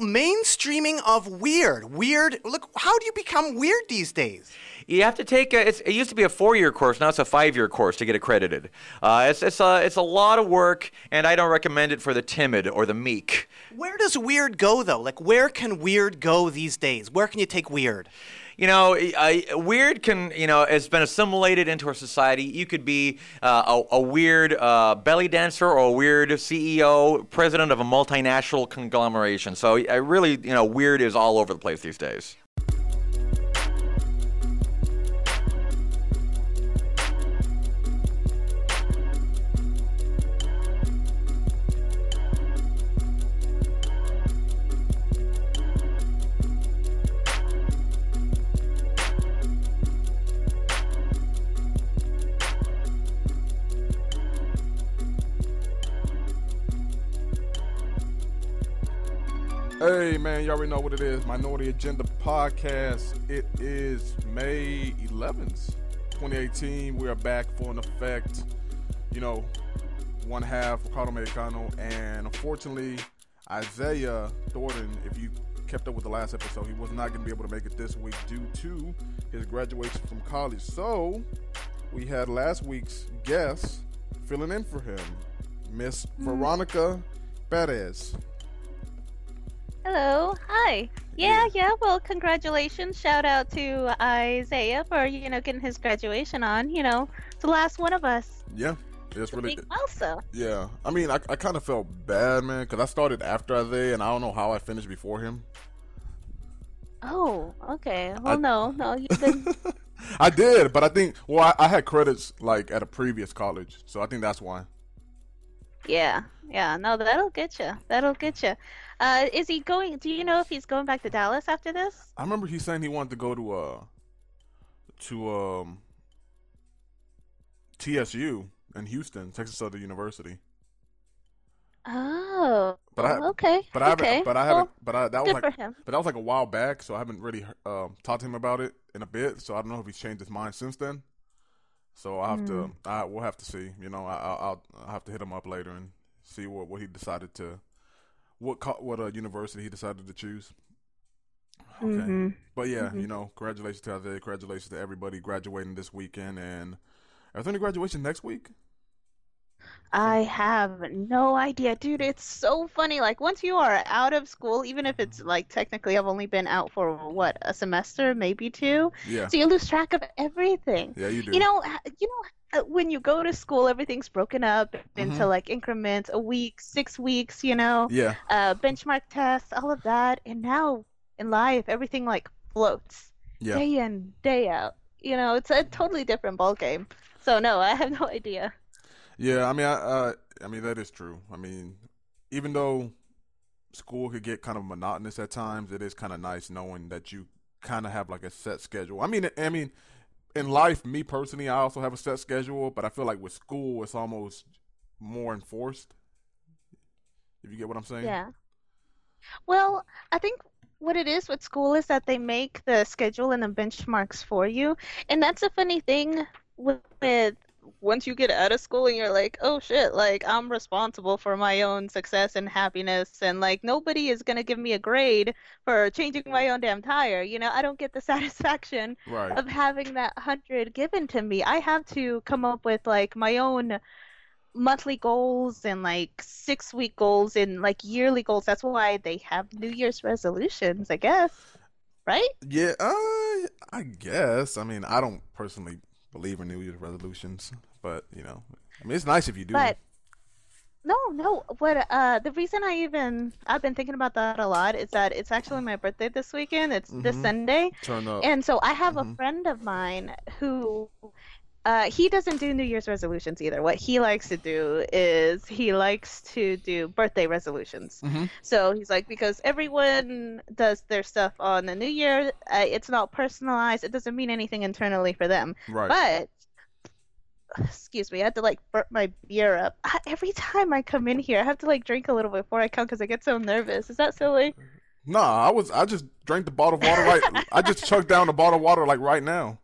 mainstreaming of weird. Weird. Look, how do you become weird these days? You have to take. A, it used to be a four-year course. Now it's a five-year course to get accredited. Uh, it's it's a it's a lot of work, and I don't recommend it for the timid or the meek. Where does weird go though? Like, where can weird go these days? Where can you take weird? You know, weird can, you know, has been assimilated into our society. You could be uh, a, a, weird uh, belly dancer or a weird CEO, president of a multinational conglomeration. So I really, you know, weird is all over the place these days. Hey man, you already know what it is. Minority Agenda Podcast. It is May 11th, 2018. We are back for an effect. You know, one half Ricardo Americano, and unfortunately, Isaiah Thornton. If you kept up with the last episode, he was not going to be able to make it this week due to his graduation from college. So we had last week's guest filling in for him, Miss mm-hmm. Veronica Perez. Hello. Hi. Yeah, yeah. Well, congratulations. Shout out to Isaiah for, you know, getting his graduation on. You know, it's the last one of us. Yeah. It's really also. Yeah. I mean, I, I kind of felt bad, man, because I started after Isaiah, and I don't know how I finished before him. Oh, okay. Well, I, no, no, you didn't. I did, but I think, well, I, I had credits, like, at a previous college, so I think that's why. Yeah, yeah. No, that'll get you. That'll get you. Uh, is he going? Do you know if he's going back to Dallas after this? I remember he saying he wanted to go to uh to um TSU in Houston, Texas Southern University. Oh, but I, okay. But I haven't. But I haven't. Well, but I, that was like. But that was like a while back, so I haven't really uh, talked to him about it in a bit. So I don't know if he's changed his mind since then. So I have mm. to. Hmm. I we'll have to see. You know, I, will I'll have to hit him up later and see what what he decided to what co- what uh, university he decided to choose. Okay, mm-hmm. but yeah, mm-hmm. you know, congratulations to Isaiah. Congratulations to everybody graduating this weekend. And are there any graduation next week? I have no idea, dude. It's so funny. Like once you are out of school, even if it's like technically I've only been out for what a semester, maybe two. Yeah. So you lose track of everything. Yeah, you do. You know, you know uh, when you go to school, everything's broken up into mm-hmm. like increments, a week, six weeks, you know, yeah, uh, benchmark tests, all of that. And now in life, everything like floats yeah. day in, day out. You know, it's a totally different ball game. So no, I have no idea. Yeah, I mean, I, uh, I mean that is true. I mean, even though school could get kind of monotonous at times, it is kind of nice knowing that you kind of have like a set schedule. I mean, I mean, in life, me personally, I also have a set schedule, but I feel like with school, it's almost more enforced. If you get what I'm saying? Yeah. Well, I think what it is with school is that they make the schedule and the benchmarks for you, and that's a funny thing with, with once you get out of school and you're like, oh shit, like I'm responsible for my own success and happiness, and like nobody is gonna give me a grade for changing my own damn tire. You know, I don't get the satisfaction right. of having that hundred given to me. I have to come up with like my own monthly goals and like six week goals and like yearly goals. That's why they have New Year's resolutions, I guess. Right? Yeah, uh, I guess. I mean, I don't personally believe in New Year's resolutions, but you know, I mean, it's nice if you do. But no, no. What? Uh, the reason I even I've been thinking about that a lot is that it's actually my birthday this weekend. It's mm-hmm. this Sunday. Turn up. And so I have mm-hmm. a friend of mine who uh, he doesn't do New Year's resolutions either. What he likes to do is he likes to do birthday resolutions. Mm-hmm. So he's like, because everyone does their stuff on the New Year, uh, it's not personalized. It doesn't mean anything internally for them. Right. But excuse me, I had to like burp my beer up. I, every time I come in here, I have to like drink a little before I come because I get so nervous. Is that silly? Nah, I was I just drank the bottle of water right. I just chugged down the bottle of water like right now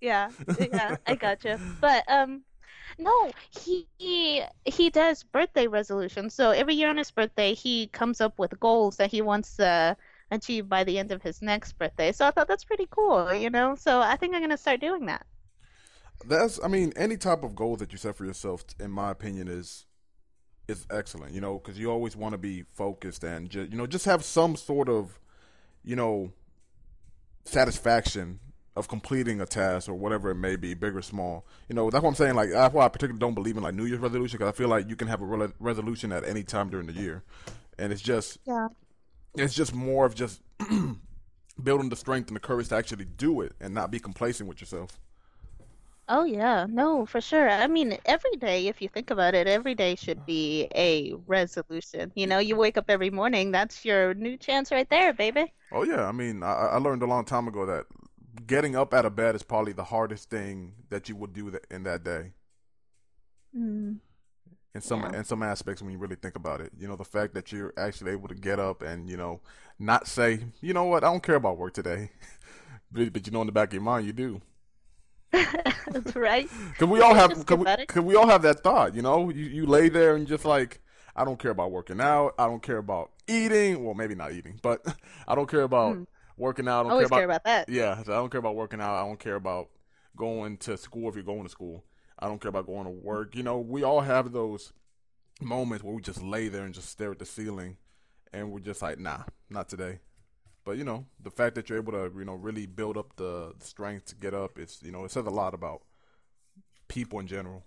yeah, yeah, I gotcha. But um, No, he he, he does birthday resolutions. So every year on his birthday, he comes up with goals that he wants to achieve by the end of his next birthday. So I thought that's pretty cool, you know. So I think I'm gonna start doing that. That's, I mean, any type of goal that you set for yourself, in my opinion, is is excellent. You know, because you always want to be focused and just, you know, just have some sort of, you know, satisfaction of completing a task or whatever it may be, big or small. You know, that's what I'm saying. Like that's why I particularly don't believe in like New Year's resolution because I feel like you can have a re- resolution at any time during the year, and it's just Yeah. it's just more of just building the strength and the courage to actually do it and not be complacent with yourself. Oh yeah, no, for sure. I mean, every day, if you think about it, every day should be a resolution. You know, you wake up every morning, that's your new chance right there, baby. Oh yeah, I mean, I, I learned a long time ago that getting up out of bed is probably the hardest thing that you would do in that day. Mm. In some Yeah. in some aspects, when you really think about it, you know, the fact that you're actually able to get up and you know not say, you know what, I don't care about work today, but, but you know in the back of your mind you do. That's right. Cause we all have, cause we. 'cause we all have that thought, you know. You you lay there and just like, I don't care about working out. I don't care about eating. Well, maybe not eating, but I don't care about working out. I don't. Always care care about, about that. yeah. so I don't care about working out. I don't care about going to school if you're going to school. I don't care about going to work. You know, we all have those moments where we just lay there and just stare at the ceiling, and we're just like, nah, not today. But you know, the fact that you're able to, you know, really build up the strength to get up, it's you know, it says a lot about people in general.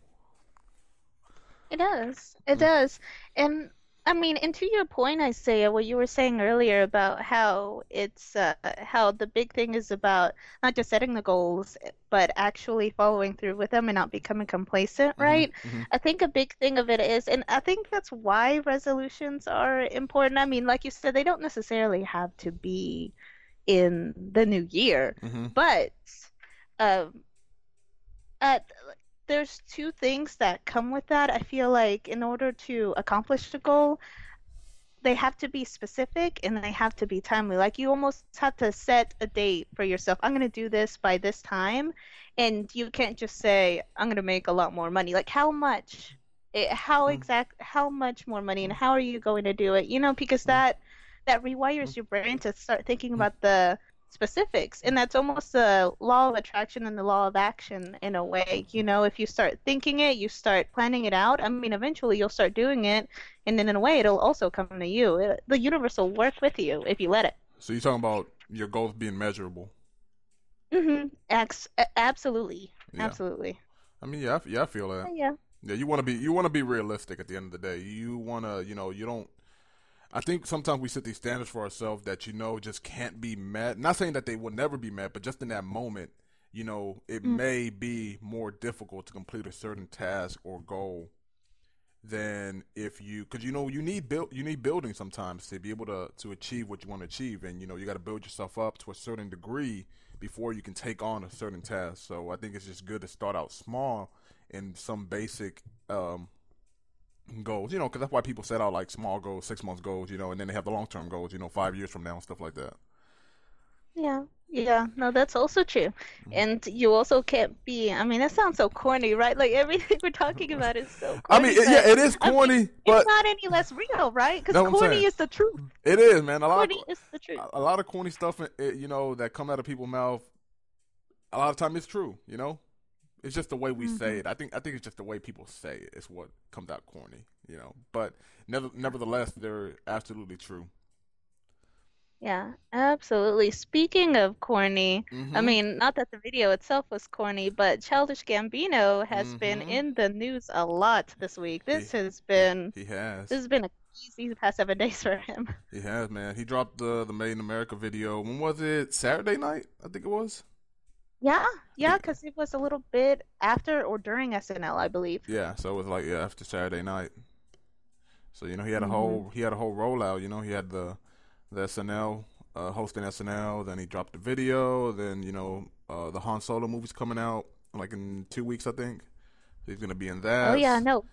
It does. It does. And I mean, and to your point, Isaiah, what you were saying earlier about how it's uh, how the big thing is about not just setting the goals, but actually following through with them and not becoming complacent, right? I think a big thing of it is, and I think that's why resolutions are important. I mean, like you said, they don't necessarily have to be in the new year, Mm-hmm. but um, at there's two things that come with that. I feel like in order to accomplish the goal, they have to be specific and they have to be timely. Like you almost have to set a date for yourself. I'm going to do this by this time, and you can't just say I'm going to make a lot more money. Like how much? It, how mm. exact? How much more money, and mm. how are you going to do it? You know, because mm. that that rewires your brain to start thinking about the specifics and that's almost the law of attraction and the law of action in a way you know if you start thinking it you start planning it out i mean eventually you'll start doing it and then in a way it'll also come to you It- the universe will work with you if you let it So you're talking about your goals being measurable. mm-hmm. Ex- absolutely Yeah. absolutely I mean, yeah, I, yeah, I feel that. yeah Yeah, you want to be you want to be realistic at the end of the day. You want to, you know, you don't. I think sometimes we set these standards for ourselves that you know just can't be met. Not saying that they will never be met, but just in that moment, you know, it may be more difficult to complete a certain task or goal than if you because you know you need build you need building sometimes to be able to to achieve what you want to achieve. And you know you got to build yourself up to a certain degree before you can take on a certain task. So i think it's just good to start out small in some basic um goals you know because that's why people set out like small goals six months goals you know and then they have the long-term goals you know five years from now and stuff like that Yeah, yeah, no, that's also true. And you also can't be, I mean, that sounds so corny, right? Like everything we're talking about is so corny. i mean it, yeah it is I mean, corny but it's not any less real, right? Because Know what I'm corny is the truth. it is man a lot of, Corny is the truth. a lot of corny stuff, eh, you know, that come out of people's mouth. A lot of time it's true, you know. It's just the way we say Mm-hmm. it. I think I think it's just the way people say it is what comes out corny, you know. But never, nevertheless, they're absolutely true. Yeah, absolutely. Speaking of corny, I Mhm. mean, not that the video itself was corny, but Childish Gambino has been Mhm. in the news a lot this week. This has been He has, this has been a easy past seven days for him. he has, man. He dropped the the Made in America video. When was it? Saturday night, I think it was. Yeah, yeah, because it was a little bit after or during SNL, I believe. Yeah, so it was like yeah after Saturday night. So you know he had a Mm-hmm. whole he had a whole rollout. You know he had the the SNL uh, hosting SNL. Then he dropped the video. Then you know uh, the Han Solo movie's coming out like in two weeks I think. So he's gonna be in that. Oh yeah, no.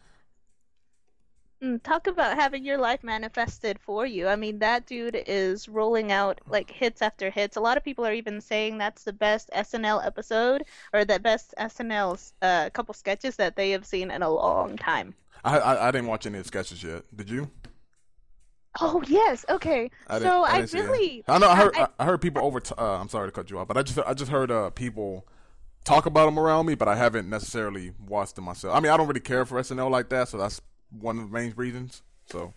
Mm, Talk about having your life manifested for you. I mean, that dude is rolling out like hits after hits. A lot of people are even saying that's the best SNL episode or the best SNL uh, couple sketches that they have seen in a long time. I, I I didn't watch any of the sketches yet. Did you? Oh yes, okay. I so I, that. really, I know. I heard. I- I, I heard people over. T- uh, I'm sorry to cut you off, but I just I just heard uh, people talk about them around me, but I haven't necessarily watched them myself. I mean, I don't really care for SNL like that, so that's one of the main reasons. So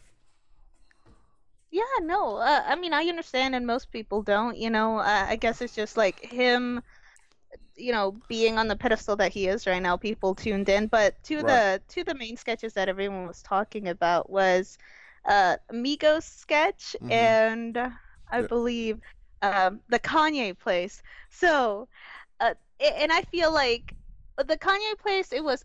Yeah, no. Uh, I mean, I understand, and most people don't. You know, uh, I guess it's just like him, you know, being on the pedestal that he is right now. People tuned in, but to Right. the to the main sketches that everyone was talking about was uh, Migos sketch Mhm. and I Yeah. believe um, the Kanye place. So, uh, and I feel like the Kanye place, it was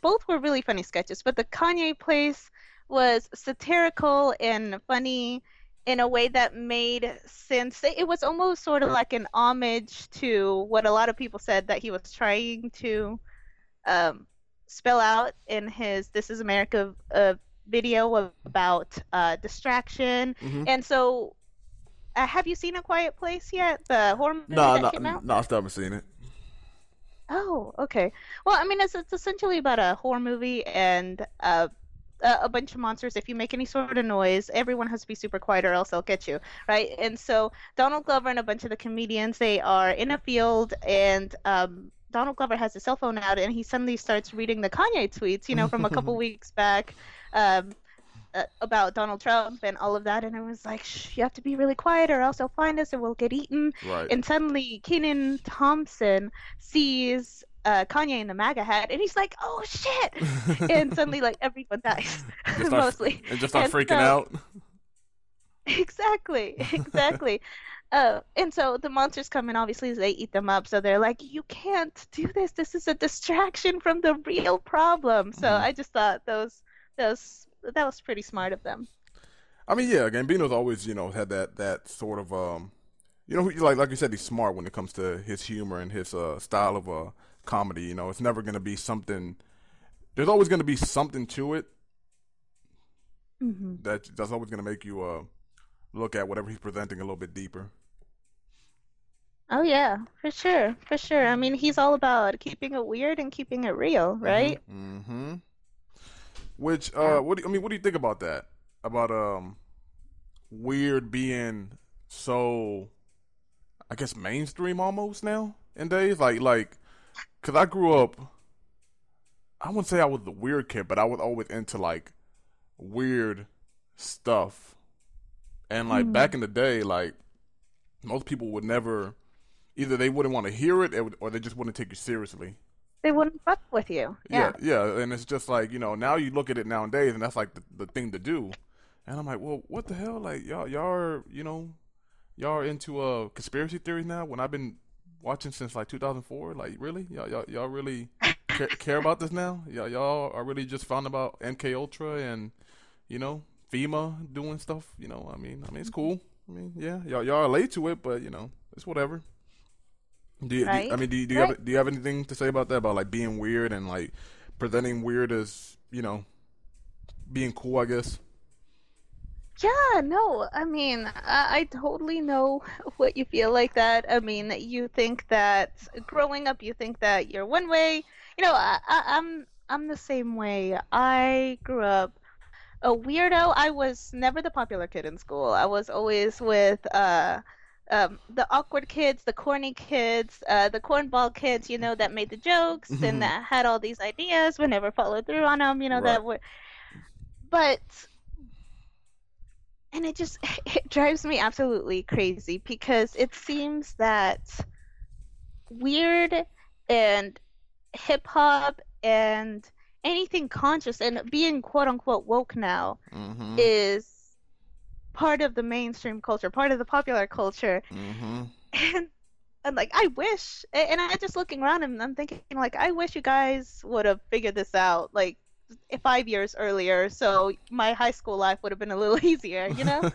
both were really funny sketches, but the Kanye place was satirical and funny in a way that made sense. It was almost sort of like an homage to what a lot of people said that he was trying to um, spell out in his "This Is America" uh, video about uh, distraction. Mhm. And so, uh, have you seen A Quiet Place yet? The horror movie no, that no, came out? no, I still haven't seen it. Oh, okay. Well, I mean, it's, it's essentially about a horror movie and uh, a, a bunch of monsters. If you make any sort of noise, everyone has to be super quiet or else they'll get you, right? And so Donald Glover and a bunch of the comedians, they are in a field and um, Donald Glover has his cell phone out and he suddenly starts reading the Kanye tweets, you know, from a couple weeks back. Um, uh, about Donald Trump and all of that, and I was like, Shh, you have to be really quiet, or else they'll find us and we'll get eaten. Right. And suddenly, Kenan Thompson sees uh, Kanye in the MAGA hat, and he's like, "Oh shit!" and suddenly, like everyone dies, Just mostly. and just start And freaking so- out. Exactly, exactly. uh, and so the monsters come in. Obviously, they eat them up. So they're like, "You can't do this. This is a distraction from the real problem." So Mhm. I just thought those those that was pretty smart of them. I mean, yeah, Gambino's always, you know, had that that sort of, um, you know, like like you said, he's smart when it comes to his humor and his uh, style of uh, comedy. You know, it's never going to be something. There's always going to be something to it hmm that that's always going to make you uh, look at whatever he's presenting a little bit deeper. Oh yeah, for sure, for sure. I mean, he's all about keeping it weird and keeping it real, right? Mm-hmm. Which, uh, what do I mean, what do you think about that? About um, weird being so, I guess, mainstream almost now in days. Like, like, cause I grew up. I wouldn't say I was the weird kid, but I was always into like weird stuff. And like Mhm. back in the day, like most people would never, either they wouldn't want to hear it, or they just wouldn't take you seriously. They wouldn't fuck with you. Yeah, yeah, and it's just like you know now you look at it nowadays, and that's like the, the thing to do. And I'm like, well, what the hell? Like y'all, y'all are you know, y'all are into uh conspiracy theories now. When I've been watching since like 2004, like really, y'all, y'all, y'all really care, care about this now? Y'all, y'all are really just found about MK Ultra and you know FEMA doing stuff. You know, I mean, I mean it's cool. I mean, yeah, y'all, y'all are late to it, but you know, it's whatever. Do you, do you- I mean, do you, do you Right. have do you have anything to say about that? About like being weird and like presenting weird as you know being cool, I guess. Yeah, no, I mean, I, I totally know what you feel like that. I mean, you think that growing up, you think that you're one way. You know, I, I, I'm I'm the same way. I grew up a weirdo. I was never the popular kid in school. I was always with uh, um, the awkward kids, the corny kids, uh, the cornball kids. You know, that made the jokes Mhm. and that had all these ideas, but never followed through on them. You know, Right. that were, but and it just it drives me absolutely crazy because it seems that weird and hip hop and anything conscious and being quote unquote woke now Mm-hmm. is part of the mainstream culture, part of the popular culture. mm-hmm. And and like I wish and I'm just looking around and I'm thinking like I wish you guys would have figured this out like five years earlier so my high school life would have been a little easier, you know?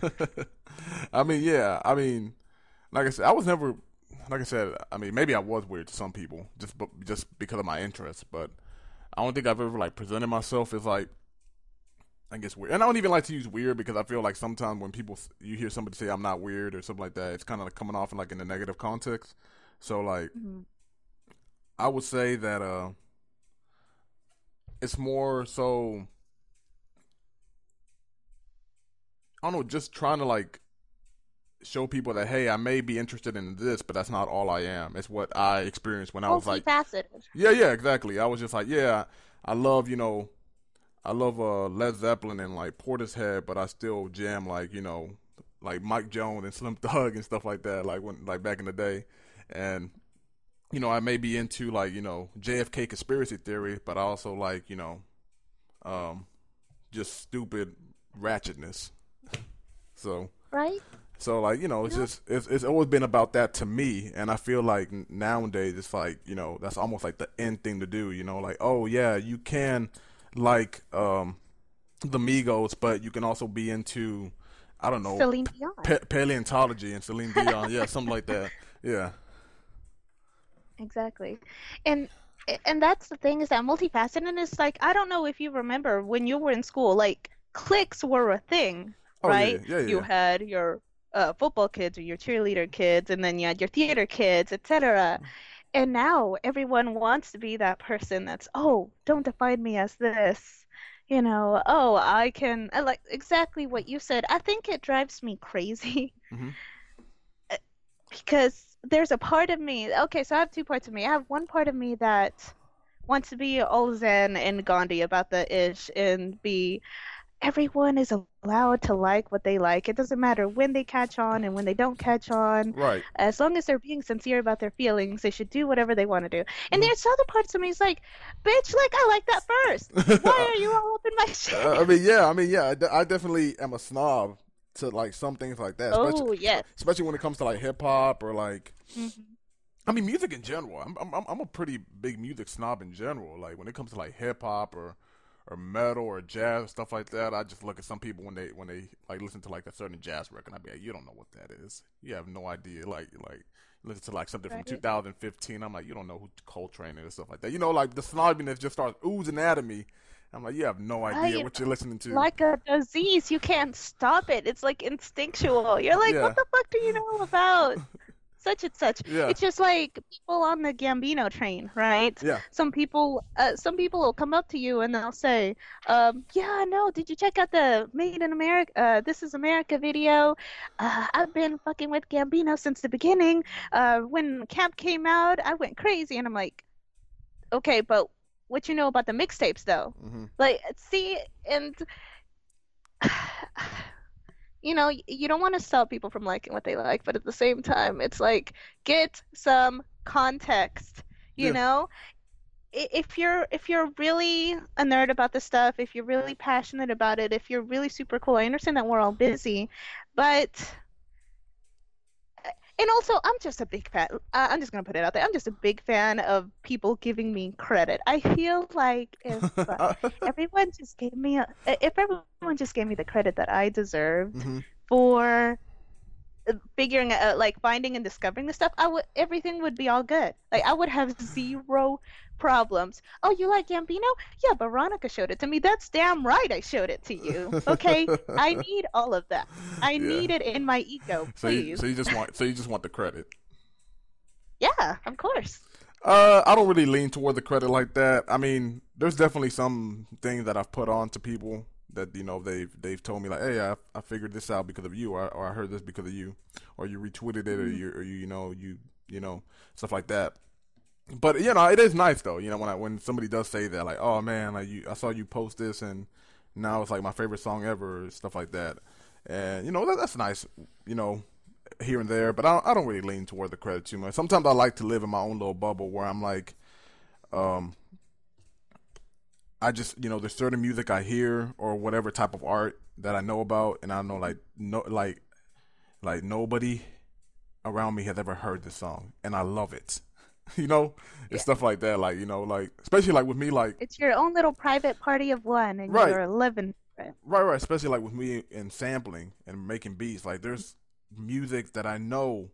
I mean, yeah. I mean, like I said, I was never. Like I said, I mean, maybe I was weird to some people just just because of my interests, but I don't think I've ever like presented myself as like I guess weird. And I don't even like to use weird because I feel like sometimes when people you hear somebody say I'm not weird or something like that, it's kind of like coming off in like in a negative context. So like, Mm-hmm. I would say that uh, it's more so. I don't know, just trying to like show people that hey, I may be interested in this, but that's not all I am. It's what I experienced when I was like yeah, yeah, exactly. I was just like, yeah, I love, you know, I love uh Led Zeppelin and like Portishead, but I still jam like, you know, like Mike Jones and Slim Thug and stuff like that, like when like back in the day. And you know, I may be into like, you know, JFK conspiracy theory, but I also like, you know, um just stupid ratchetness. So right? so like you know, it's just it's it's always been about that to me, and I feel like nowadays it's like you know that's almost like the end thing to do. You know, like oh yeah, you can like um the Migos, but you can also be into I don't know Celine Dion. pa- paleontology and Celine Dion, yeah, something like that. Yeah, Exactly. And and that's the thing is that multifaceted and it's like I don't know if you remember when you were in school, like cliques were a thing, Oh, yeah, right? yeah, You yeah. had your uh, football kids or your cheerleader kids, and then you had your theater kids, etc. And now everyone wants to be that person that's, oh, don't define me as this. You know, oh, I can, I like exactly what you said. I think it drives me crazy Mhm. Uh, because there's a part of me. Okay, so I have two parts of me. I have one part of me that wants to be all Zen and Gandhi about the ish and be everyone is allowed to like what they like. It doesn't matter when they catch on and when they don't catch on. right. As long as they're being sincere about their feelings, they should do whatever they want to do. And Mm-hmm. there's other parts of me is like, bitch, like I like that first. Why are you all up in my shit? Uh, I mean, yeah, I mean, yeah, I, definitely am a snob to like some things like that, especially oh yes. especially when it comes to like hip hop or like Mhm. I mean, music in general. I'm I'm I'm a pretty big music snob in general. Like when it comes to like hip hop or or metal or jazz stuff like that, I just look at some people when they when they like listen to like a certain jazz record. I be like, you don't know what that is. You have no idea. Like like listen to like something from 2015. I'm like, you don't know who Coltrane is and stuff like that. You know, like the snobbiness just starts oozing out of me. I'm like, you have no idea Right. what you're listening to. Like a disease, you can't stop it. It's like instinctual. You're like, Yeah. what the fuck do you know about such and such? Yeah. It's just like people on the Gambino train, right? yeah, Some people, uh, some people will come up to you and they'll say, um, "Yeah, no, did you check out the Made in America, uh, This Is America video? Uh, I've been fucking with Gambino since the beginning. Uh, when Camp came out, I went crazy." And I'm like, "Okay, but what you know about the mixtapes, though?" hmm Like, see, and you know, you don't want to stop people from liking what they like, but at the same time, it's like get some context. You Yeah. know, if you're if you're really a nerd about this stuff, if you're really passionate about it, if you're really super cool, I understand that we're all busy, but and also I'm just a big fan. Uh, I'm just gonna put it out there. I'm just a big fan of people giving me credit. I feel like if uh, everyone just gave me a, if everyone just gave me the credit that I deserved hmm for figuring out like finding and discovering the stuff I would everything would be all good. Like I would have zero problems. Oh you like Gambino? Yeah Veronica showed it to me. That's damn right I showed it to you. Okay? I need all of that. I Yeah. need it in my ego So you, please. so you just want so you just want the credit. yeah of course. Uh, I don't really lean toward the credit like that. I mean, there's definitely some things that I've put on to people that you know they've they've told me like, hey, I, I figured this out because of you, or, or I heard this because of you, or you retweeted it, or you or you you know you you know stuff like that. But you know, it is nice though. You know, when I, when somebody does say that, like, oh man, like you, I saw you post this, and now it's like my favorite song ever, stuff like that. And you know, that, that's nice. You know, here and there, but I, don't, I don't really lean toward the credit too much. Sometimes I like to live in my own little bubble where I'm like, um, I just you know, there's certain music I hear or whatever type of art that I know about, and I know like no like like nobody around me has ever heard this song, and I love it. you know, it's stuff like that. Like you know, like especially like with me, like it's your own little private party of one and Right. you're living it. Right, right. Especially like with me in sampling and making beats. Like there's music that I know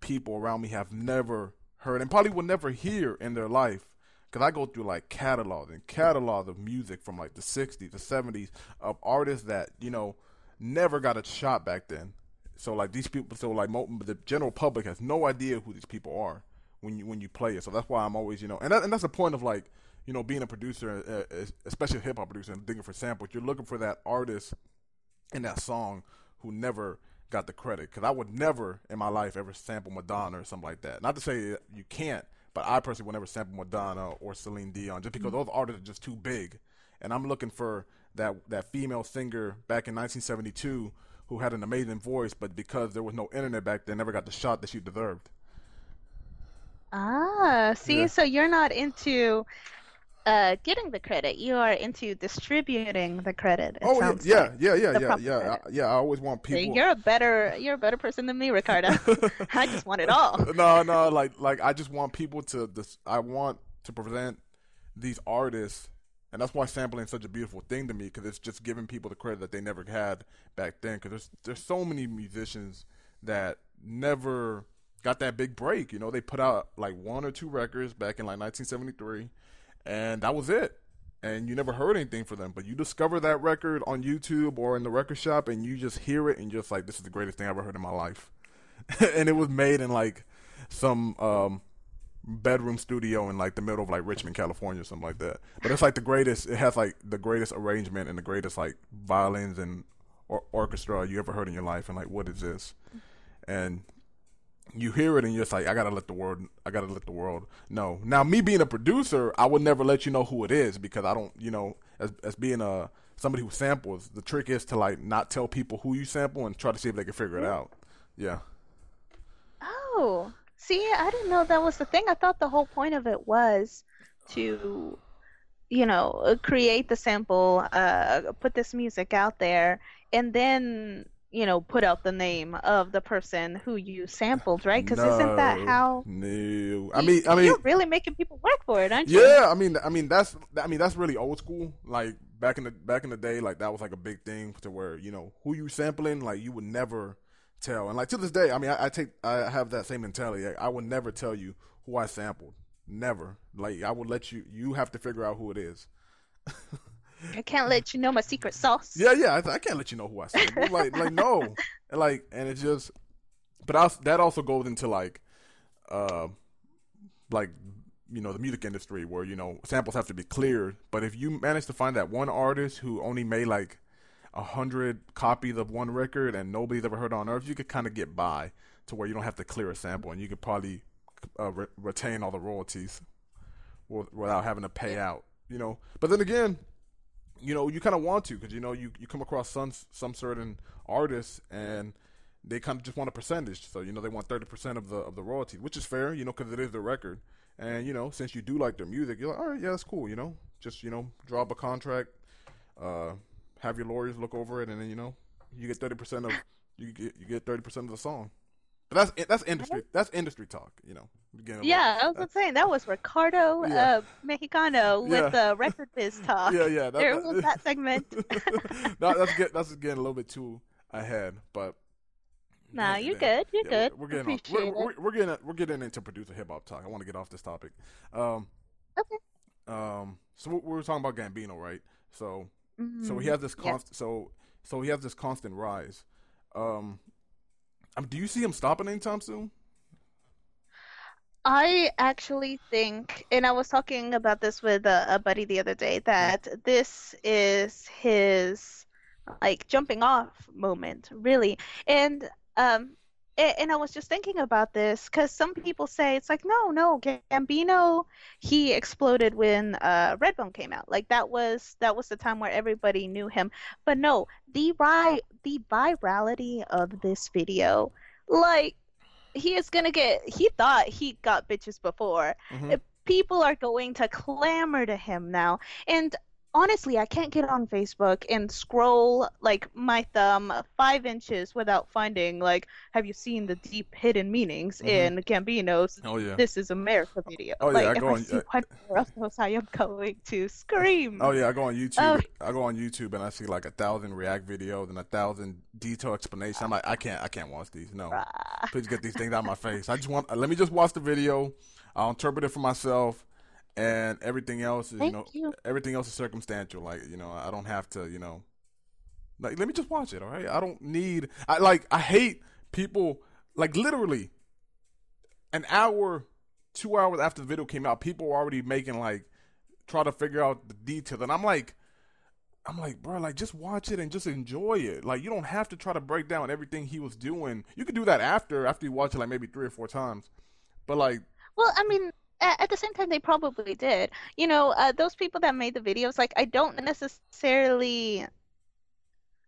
people around me have never heard and probably will never hear in their life. Because I go through like catalogs and catalogs of music from like the '60s, the '70s of artists that you know never got a shot back then. So like these people, so like the general public has no idea who these people are when you when you play it. So that's why I'm always you know, and that, and that's the point of like you know being a producer, uh, especially a hip hop producer, and digging for samples. You're looking for that artist in that song who never got the credit because I would never in my life ever sample Madonna or something like that. Not to say you can't, but I personally would never sample Madonna or Celine Dion just because mm-hmm. those artists are just too big. And I'm looking for that that female singer back in 1972 who had an amazing voice, but because there was no internet back then, never got the shot that she deserved. Ah, see, yeah. so you're not into uh, getting the credit. You are into distributing the credit. oh yeah, like. yeah, yeah, yeah, yeah, yeah, yeah. I always want people. You're a better, you're a better person than me, Ricardo. I just want it all. no, no, like, like I just want people to. This, I want to present these artists, and that's why sampling is such a beautiful thing to me because it's just giving people the credit that they never had back then. Because there's there's so many musicians that never got that big break. You know, they put out like one or two records back in like 1973 and that was it. And you never heard anything for them, but you discover that record on YouTube or in the record shop, and you just hear it, and just like, "This is the greatest thing I ever heard in my life." and it was made in like some um, bedroom studio in like the middle of like Richmond, California, or something like that. But it's like the greatest. It has like the greatest arrangement and the greatest like violins and or- orchestra you ever heard in your life. And like, what is this? And you hear it and you're just like, I gotta let the world, I gotta let the world know. Now, me being a producer, I would never let you know who it is because I don't, you know, as as being a somebody who samples, the trick is to like not tell people who you sample and try to see if they can figure it out. Yeah. Oh, see, I didn't know that was the thing. I thought the whole point of it was to, you know, create the sample, uh, put this music out there, and then you know, put out the name of the person who you sampled, right? Because no, isn't that how? No, I mean, I mean, you're really making people work for it, aren't you? Yeah, I mean, I mean that's, I mean that's really old school. Like back in the back in the day, like that was like a big thing to where you know who you sampling, like you would never tell. And like to this day, I mean, I, I take, I have that same mentality. Like, I would never tell you who I sampled, never. Like I would let you, you have to figure out who it is. I can't let you know my secret sauce. Yeah, yeah, I, I can't let you know who I sampled. like, like no, and like, and it's just, but I, that also goes into like, uh, like you know the music industry where you know samples have to be cleared. But if you manage to find that one artist who only made like a hundred copies of one record and nobody's ever heard on earth, you could kind of get by to where you don't have to clear a sample and you could probably uh, re- retain all the royalties without having to pay out. You know, but then again, you know, you kind of want to because you know you, you come across some some certain artists and they kind of just want a percentage. So you know they want thirty percent of the of the royalty, which is fair, you know, because it is their record. And you know, since you do like their music, you're like, all right, yeah, that's cool. You know, just you know, draw up a contract, uh, have your lawyers look over it, and then you know, you get thirty percent of you get you get thirty percent of the song. But that's that's industry that's industry talk, you know. yeah, I was saying that was Ricardo yeah. uh, Mexicano with yeah. uh, record biz talk. Yeah, yeah. That, there that, was that segment. no, that's get, that's getting a little bit too ahead, but. Nah, you're good. You're yeah, good. We're, we're getting off, we're, we're, we're, getting we're getting into producer hip hop talk. I want to get off this topic. Um, okay. Um, so we were talking about Gambino, right? So, mm-hmm. so he has this constant. So, so he has this constant rise. Um, do you see him stopping anytime soon? I actually think, and I was talking about this with a, a buddy the other day, that this is his like jumping off moment, really. And um, and I was just thinking about this because some people say it's like no, no, Gambino he exploded when uh, Redbone came out. Like that was that was the time where everybody knew him. But no, the ri- the virality of this video, like he is gonna get. He thought he got bitches before. Mm-hmm. People are going to clamor to him now, and honestly, I can't get on Facebook and scroll like my thumb five inches without finding like, have you seen the deep hidden meanings mm-hmm. in Gambino's oh, yeah. "This Is America" video? Oh like, yeah, I go on. Uh, one more of those, I am going to scream. Oh yeah, I go on YouTube. Oh. I go on YouTube and I see like a thousand React videos and a thousand detailed explanations. I'm like, I can't, I can't watch these. No, please get these things out of my face. I just want. Let me just watch the video. I'll interpret it for myself and everything else is Thank you know you. everything else is circumstantial. Like you know, I don't have to you know, like let me just watch it. All right, I don't need. I like I hate people like literally an hour, two hours after the video came out, people were already making like try to figure out the details, and I'm like. I'm like, bro, like just watch it and just enjoy it. Like you don't have to try to break down everything he was doing. You could do that after after you watch it like maybe three or four times. But like Well, I mean, at, the same time, they probably did. You know, uh, those people that made the videos, like, I don't necessarily.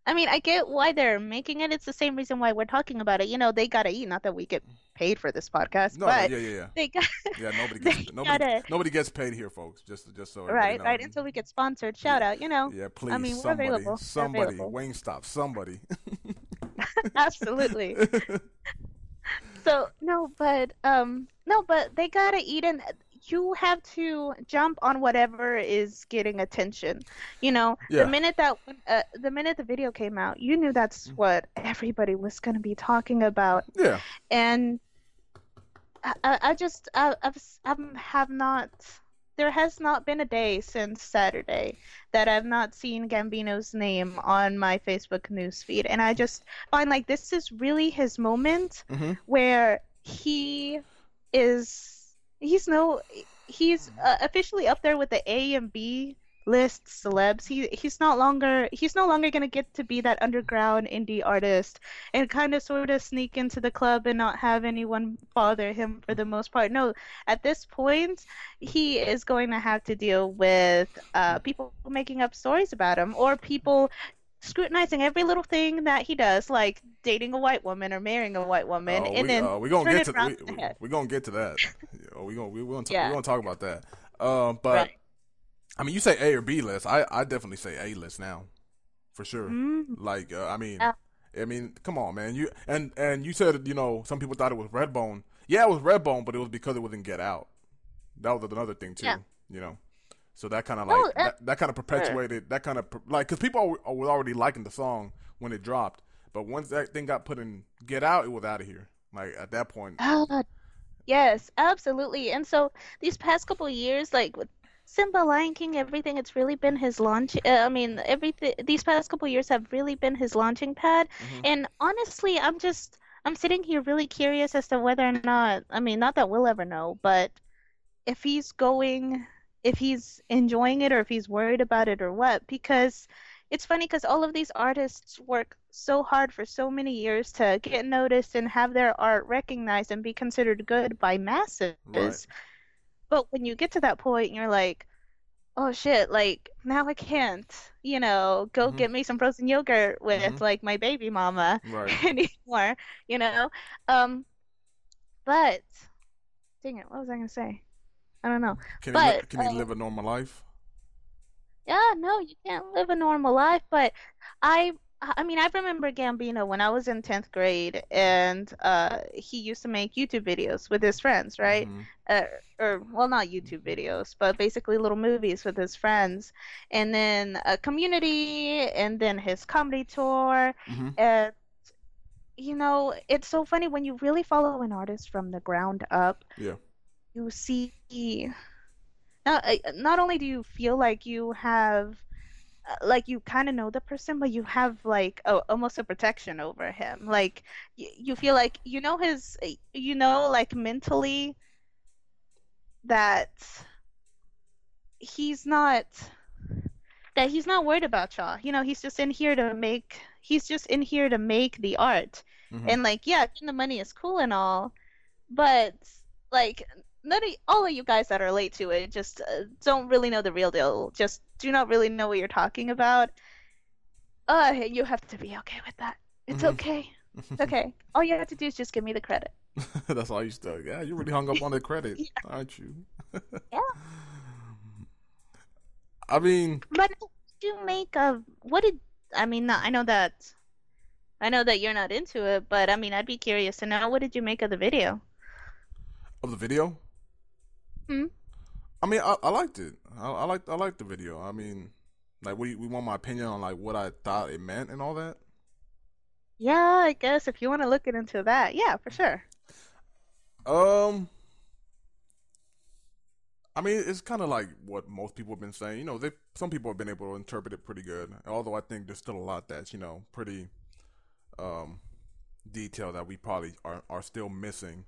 I mean, I get why they're making it. It's the same reason why we're talking about it. You know, they gotta eat. Not that we get paid for this podcast, no, but yeah, yeah, yeah. they got Yeah, nobody gets nobody, gotta- nobody gets paid here, folks. Just just so right, knows. right until we get sponsored. Shout out, you know. Yeah, please, I mean, we're somebody, available. We're somebody, available. Wingstop, somebody. Absolutely. So no, but um, no, but they gotta eat, and you have to jump on whatever is getting attention. You know, Yeah. the minute that uh, the minute the video came out, you knew that's Mm-hmm. what everybody was gonna be talking about, yeah, and I, I just I, I've s- I have not. There has not been a day since Saturday that I've not seen Gambino's name on my Facebook newsfeed, and I just find like this is really his moment Mhm. where he is he's no he's uh, officially up there with the A and B list celebs. He he's not longer he's no longer gonna get to be that underground indie artist and kind of sort of sneak into the club and not have anyone bother him for the most part. No, at this point, he is going to have to deal with uh, people making up stories about him or people scrutinizing every little thing that he does, like dating a white woman or marrying a white woman, Oh, and we, then uh, we gonna get to we, we, head. gonna get to that. Yeah, we gonna we're gonna, Yeah. we gonna talk about that. Um, but Right. I mean, you say A or B list. I I definitely say A list now, for sure. Mm, Like uh, I mean, Yeah. I mean, come on, man. You and and you said you know some people thought it was Redbone. Yeah, it was Redbone, but it was because it wasn't Get Out. That was another thing too. Yeah. You know, so that kind of like uh, that, that kind of perpetuated that kind of like because people were already liking the song when it dropped, but once that thing got put in Get Out, it was out of here. Like at that point, Ah, yes, absolutely. And so these past couple of years, like with Simba, Lion King, everything, it's really been his launch. Uh, I mean, everything. These past couple years have really been his launching pad. Mhm. And honestly, I'm just, I'm sitting here really curious as to whether or not. I mean, not that we'll ever know, but if he's going, if he's enjoying it, or if he's worried about it, or what. Because it's funny because all of these artists work so hard for so many years to get noticed and have their art recognized and be considered good by masses. Right. But when you get to that point, you're like, oh shit, like now I can't, you know, go Mhm. get me some frozen yogurt with Mhm. like my baby mama right? anymore, you know? Um, but dang it, what was I gonna say? I don't know. Can he li- But, can uh, live a normal life? Yeah, no, you can't live a normal life, but I I mean, I remember Gambino when I was in 10th grade and uh he used to make YouTube videos with his friends, right? Mhm. Uh, or well, not YouTube videos, but basically little movies with his friends. And then a community and then his comedy tour Mhm. and you know, it's so funny when you really follow an artist from the ground up Yeah. you see not uh, not only do you feel like you have like you kind of know the person but you have like a, almost a protection over him. Like y- you feel like you know his you know like mentally that he's not that he's not worried about y'all. You know he's just in here to make he's just in here to make the art. Mhm. and like yeah the money is cool and all but like none of all of you guys that are late to it just uh, don't really know the real deal. Just do not really know what you're talking about uh you have to be okay with that it's Mhm. okay it's okay all you have to do is just give me the credit That's all you still. Yeah, you really hung up on the credit, aren't you? Yeah. I mean, but what did you make of what did i mean i know that i know that you're not into it but i mean i'd be curious to know what did you make of the video of the video. Hmm? I mean, I, I liked it. I, I liked I liked the video. I mean, like, we we want my opinion on like what I thought it meant and all that. yeah i guess if you want to look it into that yeah for sure Um, I mean, it's kind of like what most people have been saying. You know, they some people have been able to interpret it pretty good. Although I think there's still a lot that's you know pretty um, detail that we probably are are still missing.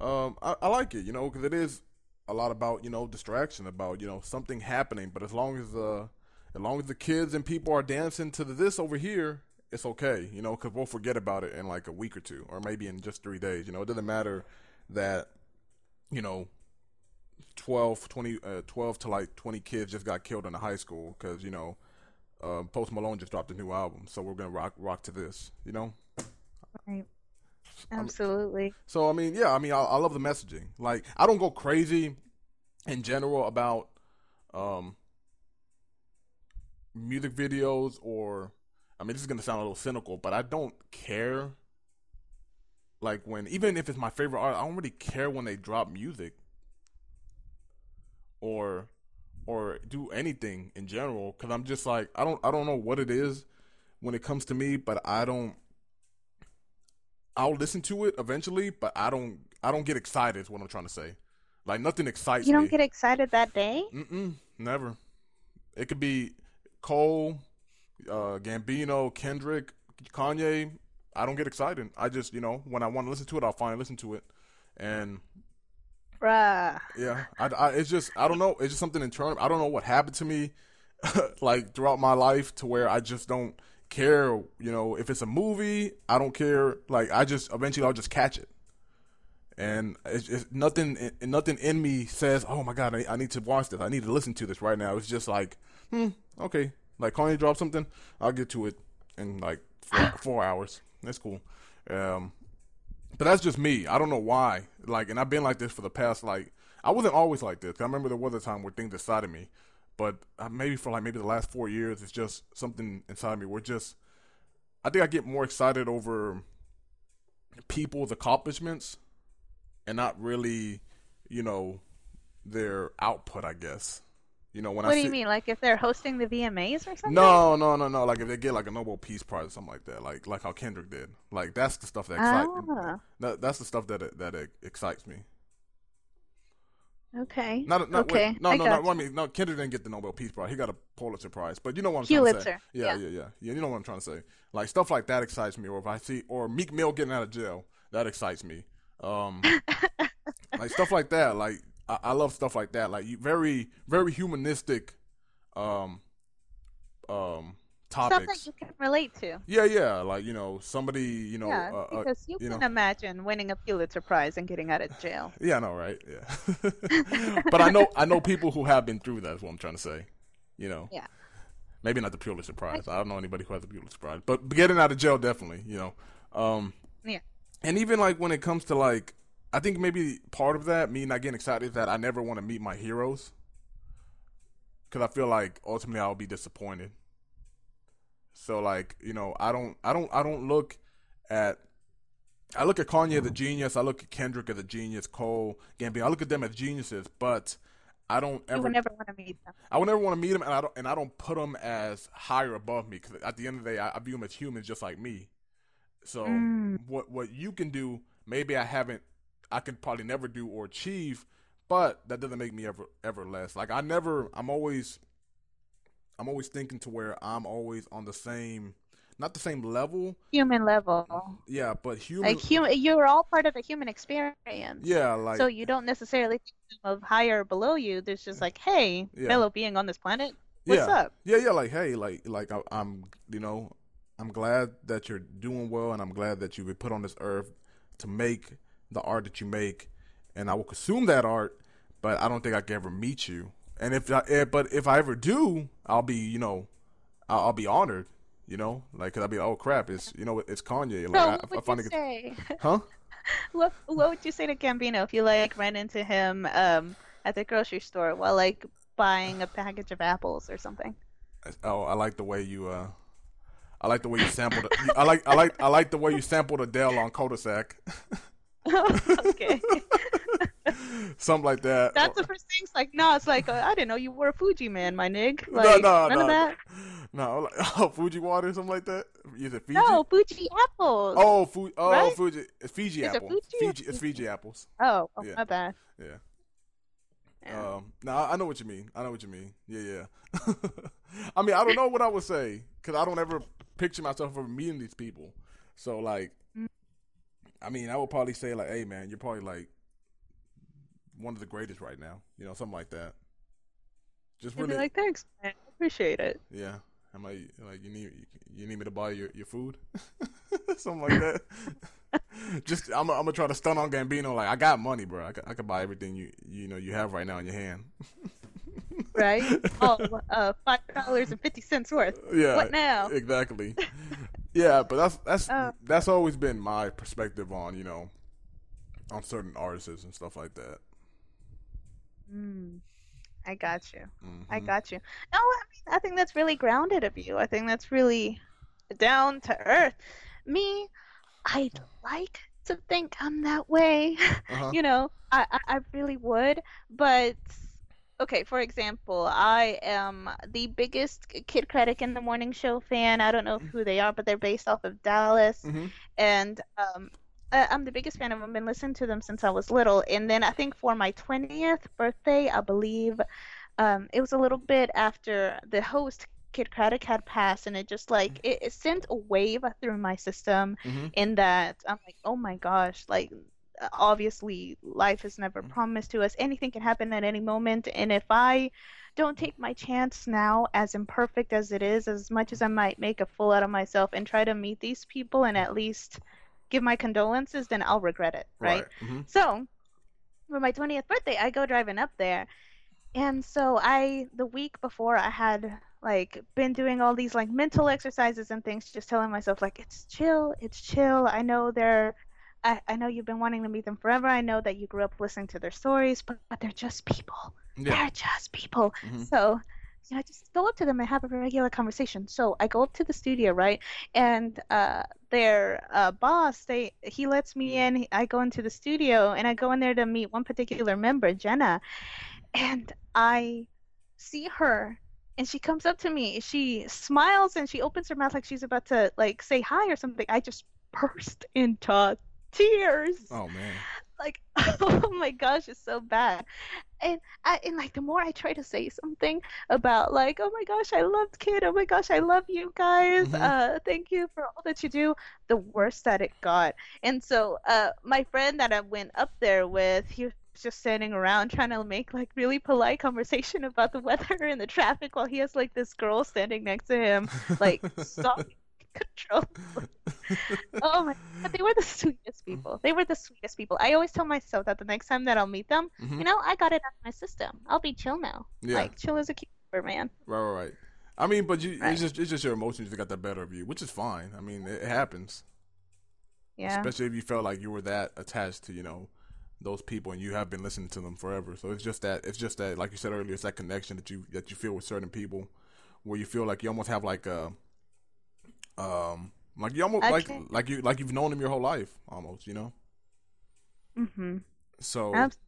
Um, I, I like it, you know, because it is a lot about you know distraction, about you know something happening. But as long as uh, as long as the kids and people are dancing to this over here, it's okay, you know, because we'll forget about it in like a week or two, or maybe in just three days. You know, it doesn't matter that you know 12, 20, uh, 12 to like 20 kids just got killed in a high school because, you know, uh, Post Malone just dropped a new album. So we're going to rock, rock to this, you know? Right. Absolutely. So, I mean, yeah, I mean, I, I love the messaging. Like, I don't go crazy in general about um, music videos or, I mean, this is going to sound a little cynical, but I don't care. Like, when, even if it's my favorite art, I don't really care when they drop music or or do anything in general because I'm just like I don't I don't know what it is when it comes to me, but I don't. I'll listen to it eventually, but I don't I don't get excited. Is what I'm trying to say. Like nothing excites You don't me. get excited that day? Mm-mm, never. It could be Cole, uh, Gambino, Kendrick, Kanye. I don't get excited. I just, you know, when I want to listen to it, I'll finally listen to it. And Bruh. yeah, I, I, it's just, I don't know. It's just something internal. I don't know what happened to me, like throughout my life, to where I just don't care. You know, if it's a movie, I don't care. Like I just eventually I'll just catch it. And it's, it's nothing, nothing in me says, "Oh my god, I, I need to watch this. I need to listen to this right now." It's just like, hmm, okay. Like Kanye dropped something, I'll get to it in like four, four hours. That's cool. Um, but that's just me. I don't know why. Like, and I've been like this for the past like I wasn't always like this. I remember there was a time where things decided me, but uh, maybe for like maybe the last four years, it's just something inside me. We're just I think I get more excited over people's accomplishments and not really, you know, their output. I guess. You know when I What I do see, you mean? Like if they're hosting the VMAs or something? no, no, no, no. Like if they get like a Nobel Peace Prize or something like that, like like how Kendrick did. Like that's the stuff that excites me. Ah, That, that's the stuff that that excites me. Okay. Not, not okay. Wait, no, I no, got no. I mean, no. Kendrick didn't get the Nobel Peace Prize. He got a Pulitzer Prize. But you know what I'm trying to say. Pulitzer, Yeah, yeah. yeah, yeah, yeah. You know what I'm trying to say. Like stuff like that excites me. Or if I see, or Meek Mill getting out of jail, that excites me. Um, like stuff like that. Like I, I love stuff like that. Like you, very, very humanistic, um, um, Stuff topics. that you can relate to. Yeah, yeah. Like you know, somebody, you know, yeah, uh, uh, because you, you can know. imagine winning a Pulitzer Prize and getting out of jail. Yeah, I know, right? Yeah. but I know I know people who have been through that. Is what I'm trying to say. You know. Yeah. Maybe not the Pulitzer Prize. I don't know anybody who has the Pulitzer Prize, but getting out of jail definitely. You know. Um, Yeah. and even like when it comes to like, I think maybe part of that me not getting excited is that I never want to meet my heroes because I feel like ultimately I'll be disappointed. So like you know I don't I don't I don't look at I look at Kanye as a genius. I look at Kendrick as a genius. Cole, Gambino. I look at them as geniuses, but I don't You ever. would never want to meet them. I would never want to meet them, and I don't. And I don't put them as higher above me because at the end of the day, I, I view them as humans, just like me. So Mm. what what you can do, maybe I haven't. I can probably never do or achieve, but that doesn't make me ever ever less. Like I never. I'm always. I'm always thinking to where I'm always on the same, not the same level. Human level. Yeah, but human. Like human, you're all part of the human experience. yeah, like so you don't necessarily think of higher or below you. There's just like, hey, Yeah. fellow being on this planet, what's yeah. up? Yeah, yeah, like hey, like like I, I'm, you know, I'm glad that you're doing well, and I'm glad that you've been put on this earth to make the art that you make, and I will consume that art, but I don't think I can ever meet you. And if, I, eh, but if I ever do, I'll be, you know, I'll, I'll be honored, you know, like cause I'll be, like, oh crap, it's, you know, it's Kanye, like So I, what I would finally you get, say? huh? what What would you say to Gambino if you like ran into him um at the grocery store while like buying a package of apples or something? Oh, I like the way you, uh, I like the way you sampled. it. I like, I like, I like the way you sampled Adele on Cul-de-sac. okay, Something like that. that's the first thing. It's like, no, it's like uh, I didn't know you were a Fuji man, my nig. No, Like, no, none no. of that. No, like, oh, Fuji water or something like that. Is it Fiji? No, Fuji apples. Oh, Fuji. Oh, Right? Fuji. It's Fiji Is it. Fuji Fiji. It's Fiji apples. Oh, oh, Yeah. my bad. Yeah. Yeah. Um, no, I I know what you mean. I know what you mean. Yeah, yeah. I mean, I don't know what I would say because I don't ever picture myself ever meeting these people. So, like, Mm. I mean, I would probably say like, "Hey, man, you're probably like one of the greatest right now." You know, something like that. Just really, like, thanks, man. I appreciate it. yeah. I'm like, like you need you need me to buy your, your food, something like that. Just I'm I'm gonna try to stun on Gambino. Like I got money, bro. I I could buy everything you you know you have right now in your hand. Right? oh, uh, five dollars and fifty cents worth. Yeah. What now? Exactly. yeah, but that's that's Oh. that's always been my perspective on you know on certain artists and stuff like that. Mm, I got you. I Mhm. got you. No, I mean, I think that's really grounded of you. I think that's really down to earth. Me, I'd like to think I'm that way. Uh-huh. you know, I, I, I really would. But, okay, for example, I am the biggest Kidd Kraddick in the Morning Show fan. I don't know who they are, but they're based off of Dallas. Mhm. And um, I- I'm the biggest fan of them. Been listening to them since I was little. And then I think for my 20th birthday, I believe um, it was a little bit after the host Kidd Kraddick had passed, and it just like it, it sent a wave through my system. Mhm. In that I'm like, oh my gosh, like obviously life is never promised to us. Anything can happen at any moment, and if I don't take my chance now, as imperfect as it is, as much as I might make a fool out of myself, and try to meet these people and at least give my condolences, then I'll regret it, right? Mhm. So, for my 20th birthday, I go driving up there. And so I the week before I had like been doing all these like mental exercises and things just telling myself like it's chill, it's chill. I know they're I, I know you've been wanting to meet them forever. I know that you grew up listening to their stories, but, but they're just people. Yeah. They're just people. Mhm. So you know, just go up to them and have a regular conversation. So I go up to the studio, right? And uh, their uh, boss, they he lets me in. I go into the studio and I go in there to meet one particular member, Jenna, and I see her. And she comes up to me. She smiles and she opens her mouth like she's about to like say hi or something. I just burst into tears Oh man. like oh my gosh it's so bad and I, and like the more i try to say something about like oh my gosh i loved kid. Oh my gosh i love you guys. Mhm. uh thank you for all that you do. The worse that it got. And so uh my friend that i went up there with he was just standing around trying to make like really polite conversation about the weather and the traffic while he has like this girl standing next to him like stop control oh my god, they were the sweetest people. They were the sweetest people. I always tell myself that the next time that I'll meet them, Mhm. you know, I got it out of my system. I'll be chill now. Yeah. Like chill as a cucumber, man. Right, right, right. I mean, but you, Right. it's just it's just your emotions that got the better of you, which is fine. I mean, it, it happens, Yeah. especially if you felt like you were that attached to you know those people and you have been listening to them forever. So it's just that it's just that like you said earlier, it's that connection that you that you feel with certain people, where you feel like you almost have like a um like you almost like Okay. like you like you've known him your whole life almost, you know. Mm-hmm. So Absolutely.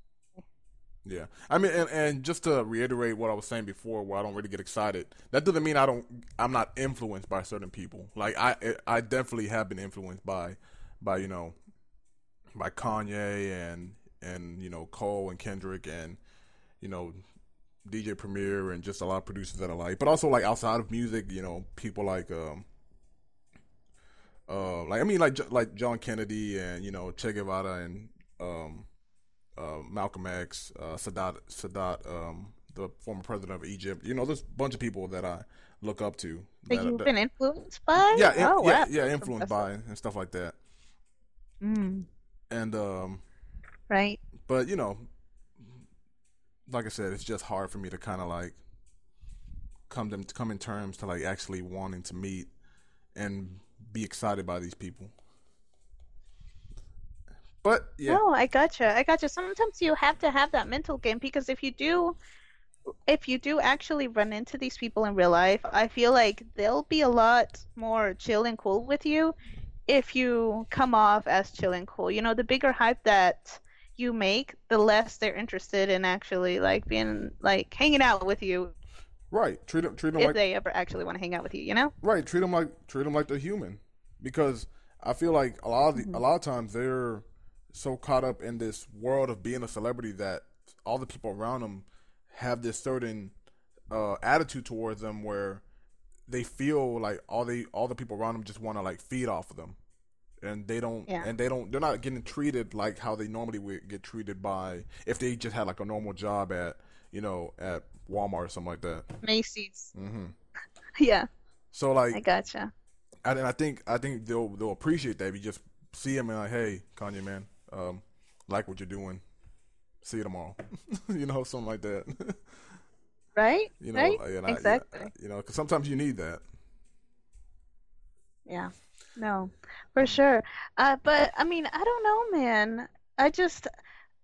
Yeah, I mean, and, and just to reiterate what I was saying before, where I don't really get excited, that doesn't mean I don't. I'm not influenced by certain people. Like I, I definitely have been influenced by, by you know, by Kanye and and you know Cole and Kendrick and you know DJ Premier and just a lot of producers that I like, but also like outside of music, you know, people like um. Uh, like I mean, like like John Kennedy and you know Che Guevara and um, uh, Malcolm X, uh, Sadat, Sadat, um, the former president of Egypt. You know, there's a bunch of people that I look up to. That that- you've that- been influenced by? yeah, in- oh, yeah, wow. yeah, influenced by and stuff like that. Mm, And um, right. but you know, like I said, it's just hard for me to kind of like come them come in terms to like actually wanting to meet and be excited by these people. But yeah, No, I gotcha. I gotcha. Sometimes you have to have that mental game because if you do, if you do actually run into these people in real life, I feel like they'll be a lot more chill and cool with you if you come off as chill and cool. You know, the bigger hype that you make, the less they're interested in actually like being like hanging out with you right. Treat them, treat them if like they ever actually want to hang out with you. You know? Right, treat them like treat them like they're human, because I feel like a lot of the, a lot of times they're so caught up in this world of being a celebrity that all the people around them have this certain uh, attitude towards them where they feel like all they all the people around them just want to like feed off of them and they don't Yeah. and they don't they're not getting treated like how they normally would get treated by if they just had like a normal job at you know at Walmart or something like that. Macy's. hmm Yeah, So like I gotcha. and I think I think they'll they'll appreciate that if you just see them and like, hey, Kanye man, um, like what you're doing. See you tomorrow. you know, something like that. Right? you know, right? I- exactly. you know, because sometimes you need that. Yeah. No, for sure. Uh, but I mean, I don't know, man. I just,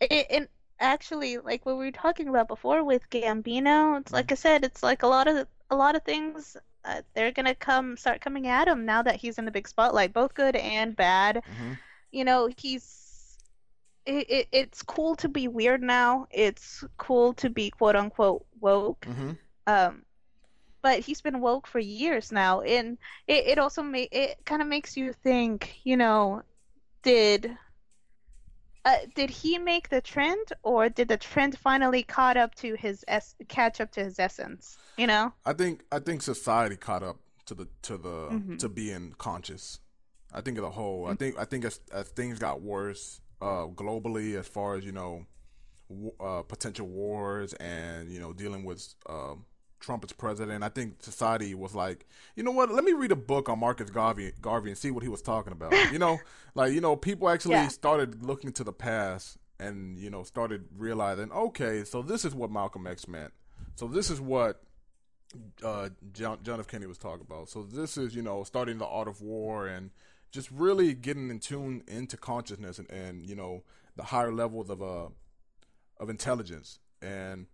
it, and actually, like what we were talking about before with Gambino, it's like I said, it's like a lot of a lot of things. Uh, they're gonna come start coming at him now that he's in the big spotlight, both good and bad. hmm You know, he's. It, it, it's cool to be weird now. It's cool to be quote unquote woke. hmm Um, but he's been woke for years now, and it, it also make it kind of makes you think, you know, did uh, did he make the trend, or did the trend finally caught up to his es- catch up to his essence? You know? I think I think society caught up to the to the Mhm. to being conscious. I think of the whole. I think I think as as things got worse uh, globally, as far as you know, w- uh, potential wars and you know dealing with um, Trump as president, I think society was like, you know what? Let me read a book on Marcus Garvey, Garvey and see what he was talking about. you know, like you know, people actually Yeah. started looking to the past and you know started realizing, okay, so this is what Malcolm X meant. So this is what uh, John, John F. Kennedy was talking about. So this is, you know, starting the art of war and just really getting in tune into consciousness and, and you know the higher levels of uh of intelligence. And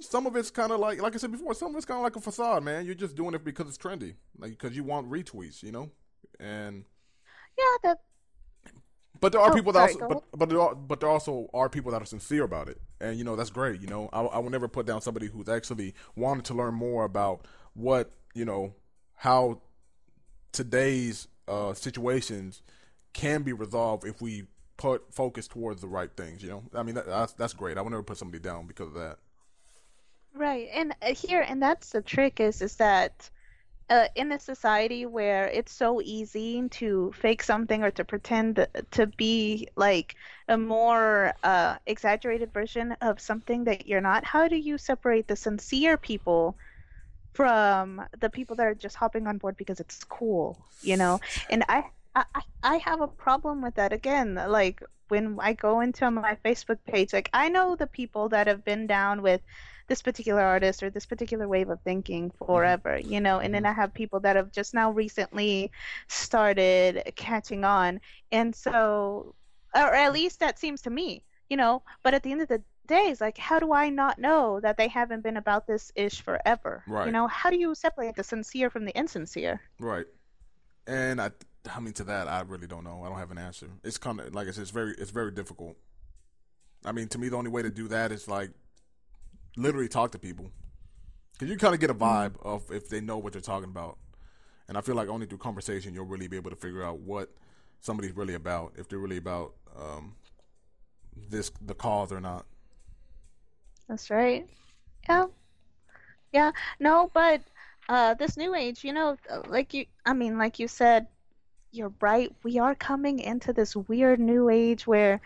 some of it's kind of like, like I said before, some of it's kind of like a facade, man. You're just doing it because it's trendy, like because you want retweets, you know. And Yeah, that but there are Oh, people that sorry, also, but but there, are, but there also are people that are sincere about it, and you know that's great. You know, I, I will never put down somebody who's actually wanted to learn more about what you know how today's uh, situations can be resolved if we put focus towards the right things. You know, I mean that, that's that's great. I will never put somebody down because of that. Right, and uh, here, and that's the trick is is that uh, in a society where it's so easy to fake something or to pretend to be like a more uh, exaggerated version of something that you're not, how do you separate the sincere people from the people that are just hopping on board because it's cool, you know? And I, I- I have a problem with that again. Like when I go into my Facebook page, like I know the people that have been down with this particular artist or this particular wave of thinking mm-hmm. forever, you know, and then mm-hmm. I have people that have just now recently started catching on. And so, or at mm-hmm. least that seems to me, you know, but at the end of the day, it's like, how do I not know that they haven't been about this ish forever? Right. You know, how do you separate the sincere from the insincere? Right. And I, I mean, to that, I really don't know. I don't have an answer. It's kind of like I said, it's very, it's very difficult. I mean, to me, the only way to do that is like literally talk to people, because you kind of get a vibe of if they know what they're talking about. And I feel like only through conversation you'll really be able to figure out what somebody's really about, if they're really about um, this the cause or not. That's right. Yeah. Yeah. No, but uh this new age, you know, like you I mean, like you said, you're right. We are coming into this weird new age where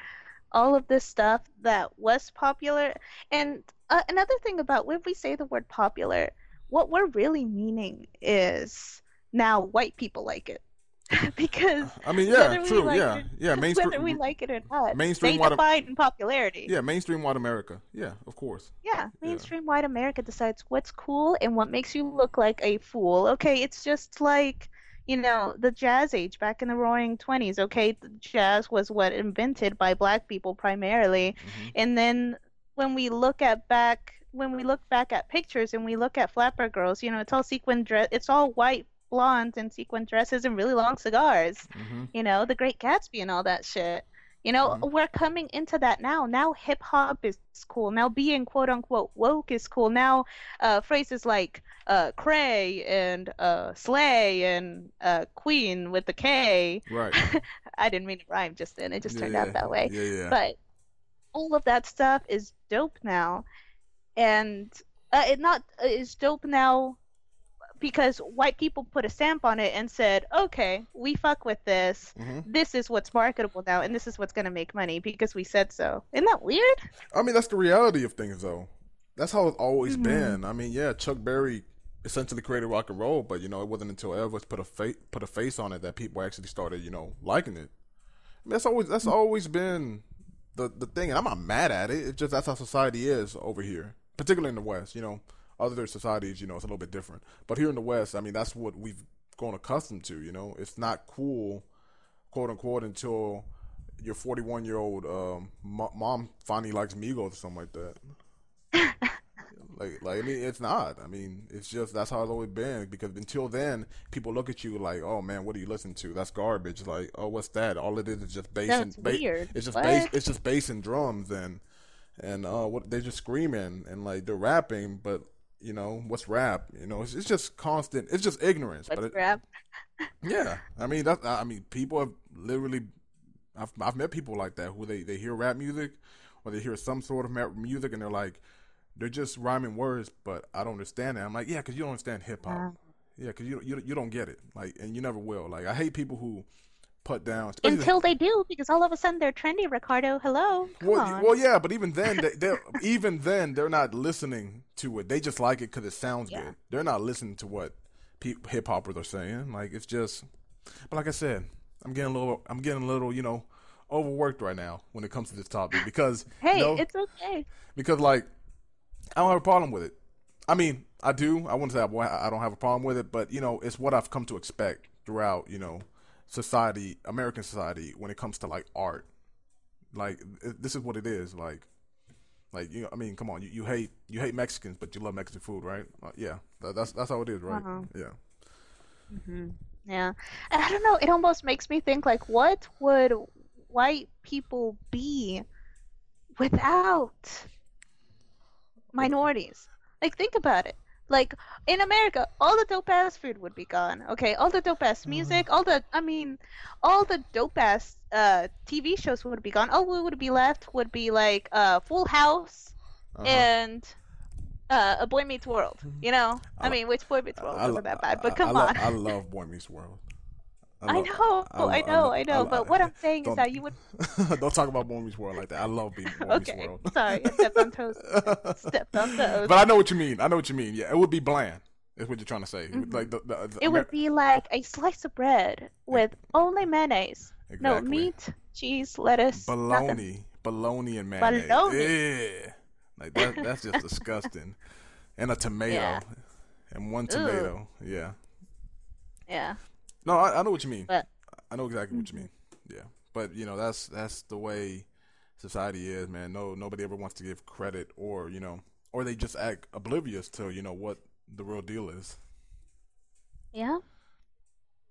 all of this stuff that was popular and uh, another thing about when we say the word popular, what we're really meaning is now white people like it. because I mean, yeah, true, like yeah, it- yeah, mainstream, whether we like it or not, mainstream they white- define popularity. yeah, mainstream white America, yeah, of course. Yeah, mainstream white America decides what's cool and what makes you look like a fool. Okay, it's just like, you know, the jazz age back in the roaring 20s. Okay, jazz was what invented by black people primarily. Mhm. And then when we look at back when we look back at pictures and we look at flapper girls, you know, it's all sequin dress it's all white blondes and sequin dresses and really long cigars hmm you know, the Great Gatsby and all that shit. You know, Mhm. we're coming into that now. Now hip hop is cool. Now being quote unquote woke is cool. Now uh, phrases like uh, cray and uh, slay and uh, queen with the K. Right. I didn't mean to rhyme just then. It just Yeah, turned out that way. Yeah, yeah. But all of that stuff is dope now, and uh, it not uh, is dope now because white people put a stamp on it and said, okay, we fuck with this. Mhm. This is what's marketable now, and this is what's gonna make money because we said so. Isn't that weird? I mean, that's the reality of things, though. That's how it's always Mm-hmm. been. I mean, yeah, Chuck Berry essentially created rock and roll, but you know, it wasn't until Elvis put a face put a face on it that people actually started, you know, liking it. I mean, that's always that's always been the the thing, and I'm not mad at it. It's just that's how society is over here, particularly in the West. You know, other societies, you know, it's a little bit different. But here in the West, I mean, that's what we've grown accustomed to. You know, it's not cool, quote unquote, until your 41 year old um, mo- mom finally likes Migos or something like that. like, like I mean, it's not. I mean, it's just that's how it's always been. Because until then, people look at you like, "Oh man, what do you listen to? That's garbage." Like, "Oh, what's that?" All it is is just bass That's and ba- weird. It's just What? bass. It's just bass and drums and and uh, what they're just screaming and like they're rapping, but you know what's rap? You know, it's, it's just constant. It's just ignorance. Let's but it, grab. yeah, I mean that. I mean, people have literally. I've I've met people like that who they they hear rap music, or they hear some sort of rap music, and they're like, they're just rhyming words, but I don't understand it. I'm like, yeah, because you don't understand hip hop. Wow. Yeah, because you you you don't get it. Like, and you never will. Like, I hate people who put down. Until they do, because all of a sudden they're trendy, Ricardo. Hello. Come well, on. well, yeah, but even then, they, they're even then they're not listening to it. They just like it because it sounds Yeah. good. They're not listening to what pe- hip hoppers are saying. Like it's just. But like I said, I'm getting a little. I'm getting a little. You know, overworked right now when it comes to this topic because hey, you know, it's okay. because like I don't have a problem with it. I mean, I do. I wouldn't say I I don't have a problem with it, but you know, it's what I've come to expect throughout. You know, society, American society, when it comes to like art. Like this is what it is. Like, like you. I mean, come on. You, you hate you hate Mexicans, but you love Mexican food, right? Uh, yeah, that, that's that's how it is, right? Uh-huh. Yeah. Yeah. And I don't know, it almost makes me think like what would white people be without minorities? Like think about it. Like in America, all the dope ass food would be gone. Okay, all the dope ass music, all the I mean, all the dope ass uh TV shows would be gone. All we would be left would be like uh Full House Uh-huh. and uh, a Boy Meets World. You know, I, I- mean, which Boy Meets World wasn't that bad, but come I love- on. I love Boy Meets World. I love- know, I, know, I know. I- but what I'm saying is that you would. don't talk about Boy World like that. I love being Boy Okay, World. sorry, I stepped on toes. stepped on toes. But I know what you mean. I know what you mean. Yeah, it would be bland. Is what you're trying to say. Like the, the, the Mm-hmm. it would be like a slice of bread with only mayonnaise, Exactly. no meat, cheese, lettuce, nothing. bologna, bologna and mayonnaise. Bologna. Yeah, like that. That's just disgusting. And a tomato, Yeah. and one tomato. Yeah. Yeah, No, I, I know what you mean. but I know exactly what you mean. Yeah, but you know that's that's the way society is, man. No, nobody ever wants to give credit, or you know, or they just act oblivious to you know what the real deal is. yeah,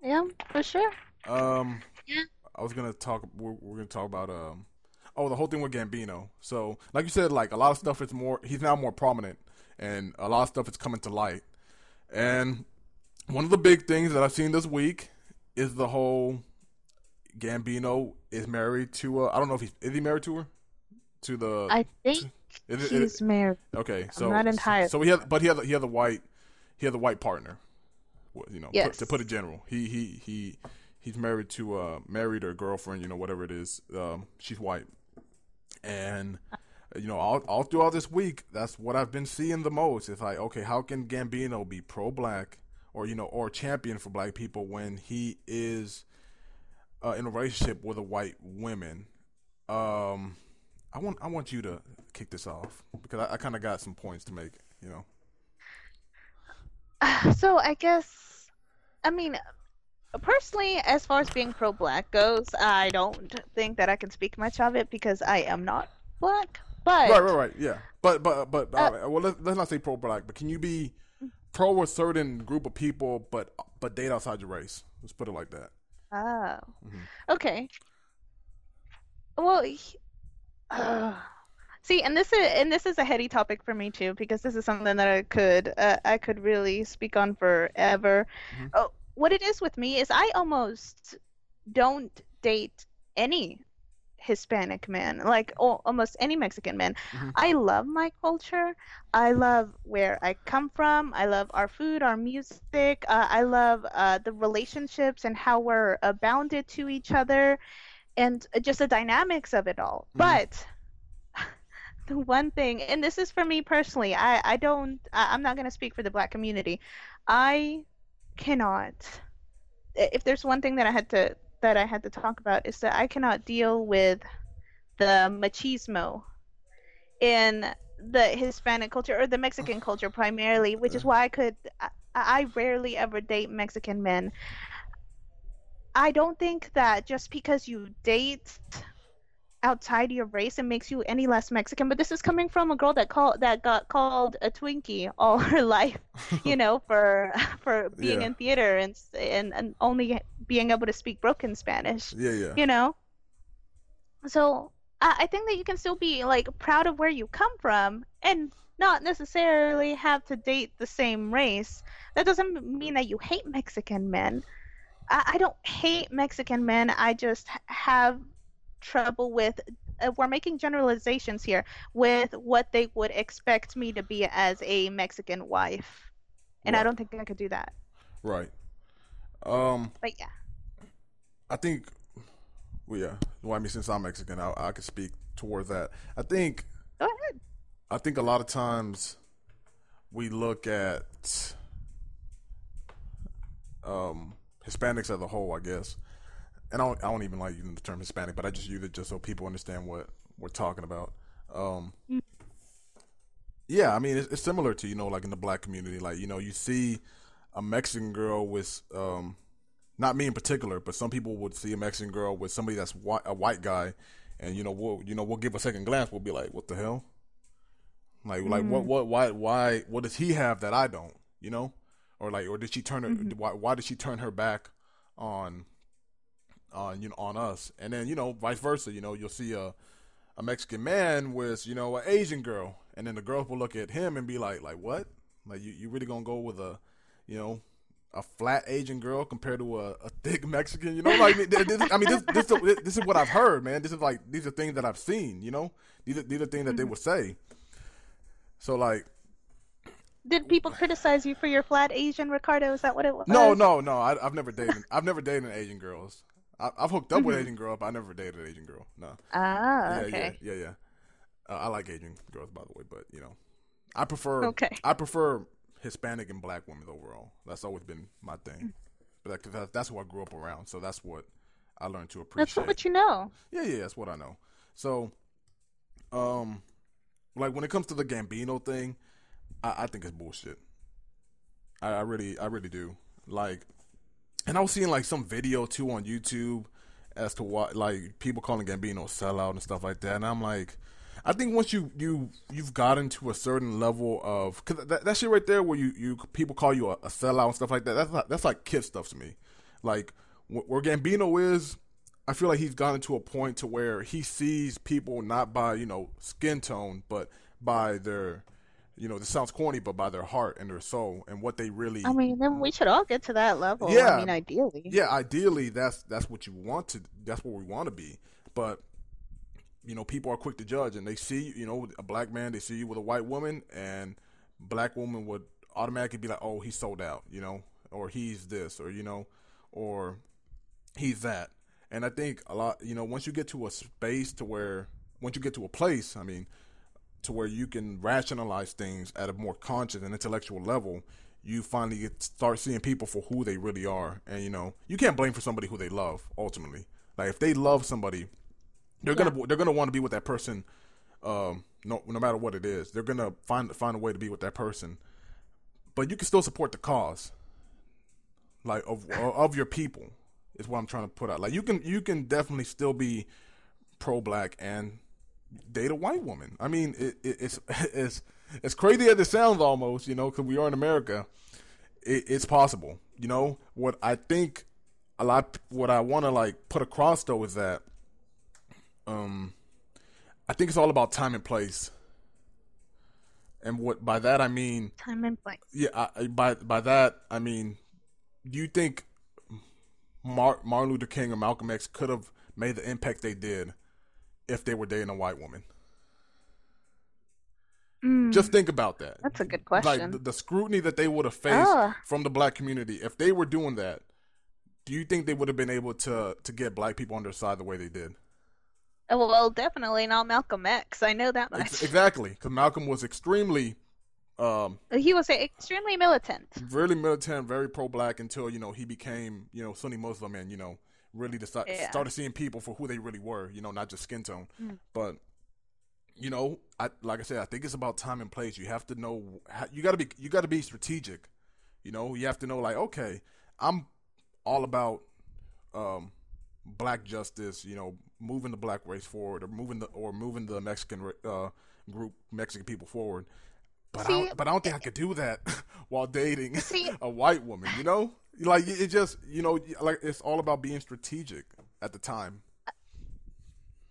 yeah, for sure. Um, Yeah. I was gonna talk. We're, we're gonna talk about um, oh, the whole thing with Gambino. So, like you said, like a lot of stuff is more. He's now more prominent, and a lot of stuff is coming to light. And one of the big things that I've seen this week is the whole Gambino is married to. Uh, I don't know if he's is he married to her, to the. I think is it- is he's married. Okay, so not entirely So he had, but he had, he had the white, he had the white partner. You know, put, Yes. to put it general, he he he he's married to uh married or girlfriend, you know, whatever it is. Um, she's white, and you know, all all throughout this week, that's what I've been seeing the most. It's like, okay, how can Gambino be pro-black or you know, or champion for black people when he is uh, in a relationship with a white woman? Um, I want I want you to kick this off because I, I kind of got some points to make. You know, So I guess, I mean, personally, as far as being pro-black goes, I don't think that I can speak much of it because I am not black. But right, right, right, yeah. But but but Uh, right, well, let's, let's not say pro-black, but can you be pro a certain group of people, but but date outside your race? Let's put it like that. Oh, Mm-hmm. okay. Well, uh, see, and this is and this is a heady topic for me too because this is something that I could uh, I could really speak on forever. Mm-hmm. Oh, what it is with me is I almost don't date any Hispanic man, like al- almost any Mexican man. I love my culture. I love where I come from. I love our food, our music. Uh, I love uh, the relationships and how we're uh, bounded to each other, and uh, just the dynamics of it all. But the one thing, and this is for me personally, I I don't. I, I'm not gonna speak for the Black community. I cannot. If there's one thing that I had to that I had to talk about is that I cannot deal with the machismo in the Hispanic culture or the Mexican culture primarily, which is why I could I, I rarely ever date Mexican men. I don't think that just because you date outside your race it makes you any less Mexican. But this is coming from a girl that called that got called a Twinkie all her life, you know, for for being Yeah. in theater and and and only being able to speak broken Spanish Yeah, yeah. you know so I, I think that you can still be like proud of where you come from and not necessarily have to date the same race that doesn't mean that you hate mexican men i, I don't hate mexican men i just have trouble with uh, we're making generalizations here with what they would expect me to be as a mexican wife and i don't think i could do that Right. Um, but yeah I think, well, yeah. Well, I mean, since I'm Mexican, I, I could speak toward that. I think, go ahead I think a lot of times we look at um, Hispanics as a whole, I guess. And I don't, I don't even like using the term Hispanic, but I just use it just so people understand what we're talking about. Um, yeah, I mean, it's, it's similar to, you know, like in the black community. Like, you know, you see a Mexican girl with, um, not me in particular, but some people would see a Mexican girl with somebody that's white, a white guy, and you know, we'll you know we'll give a second glance. We'll be like, what the hell? Like like what what why why what does he have that I don't? You know, or like or did she turn her why why did she turn her back on on you know on us? And then you know vice versa. You know you'll see a a Mexican man with you know an Asian girl, and then the girls will look at him and be like like what? Like you you really gonna go with a you know a flat Asian girl compared to a, a thick Mexican, you know, like this, I mean, this, this, this is what I've heard, man. This is like these are things that I've seen, you know. These are these are things that they mm-hmm. would say. So like, Did people criticize you for your flat Asian, Ricardo? Is that what it was? no, no, no. I, I've never dated. I've never dated an Asian girls. I, I've hooked up with Asian girls, but I never dated an Asian girl. No. Ah, Yeah, okay. yeah, yeah, yeah. Uh, I like Asian girls, by the way, but you know, I prefer. Okay. I prefer Hispanic and black women overall. That's always been my thing. But that, that, that's who I grew up around, so that's what I learned to appreciate. That's what you know. Yeah, yeah, that's what I know. So, um, like when it comes to the Gambino thing, I, I think it's bullshit. I, I really, I really do. Like, and I was seeing like some video too on YouTube as to what like people calling Gambino sellout and stuff like that, and I'm like. I think once you you you've gotten to a certain level of cause that, that shit right there where you, you people call you a, a sellout and stuff like that that's like, that's like kid stuff to me, like wh- where Gambino is, I feel like he's gotten to a point to where he sees people not by you know skin tone, but by their, you know, this sounds corny, but by their heart and their soul and what they really. I mean, then we should all get to that level. Yeah. I mean, ideally. yeah, ideally that's that's what you want to. That's what we want to be, but. You know, people are quick to judge, and they see, you know, a black man, they see you with a white woman, and black woman would automatically be like, "Oh, he's sold out," you know, or he's this, or you know, or he's that. And I think a lot, you know, once you get to a space to where, once you get to a place, I mean, to where you can rationalize things at a more conscious and intellectual level, you finally get start seeing people for who they really are. And you know, you can't blame for somebody who they love. Ultimately, like if they love somebody, they're gonna they're gonna want to be with that person. Um, no, no matter what it is, they're gonna find find a way to be with that person. But you can still support the cause, like of of your people is what I'm trying to put out. Like you can you can definitely still be pro black and date a white woman. I mean, it, it, it's it's as crazy as it sounds, almost you know, because we are in America. It, it's possible, you know. What I think a lot, what I want to like put across though is that, um, I think it's all about time and place. And what by that I mean, Time and place. yeah, I, I- by by that I mean, do you think Mar- Martin Luther King or Malcolm X could have made the impact they did if they were dating a white woman? Mm, Just think about that. that's a good Like question. the, the scrutiny that they would have faced Ugh. from the black community if they were doing that. Do you think they would have been able to to get black people on their side the way they did? Uh, well, definitely not Malcolm X. I know that much. Ex- exactly, because Malcolm was extremely, um, He was extremely militant. really militant, very pro-black until you know he became you know Sunni Muslim and you know really decided Yeah. started seeing people for who they really were. You know, not just skin tone, Mm. but you know, I like I said, I think it's about time and place. You have to know you got to be you got to be strategic. You know, you have to know like okay, I'm all about um, black justice. You know, moving the black race forward, or moving the or moving the Mexican uh, group Mexican people forward. But I don't, but I don't think I could do that while dating See- a white woman. You know, like it just you know like it's all about being strategic at the time.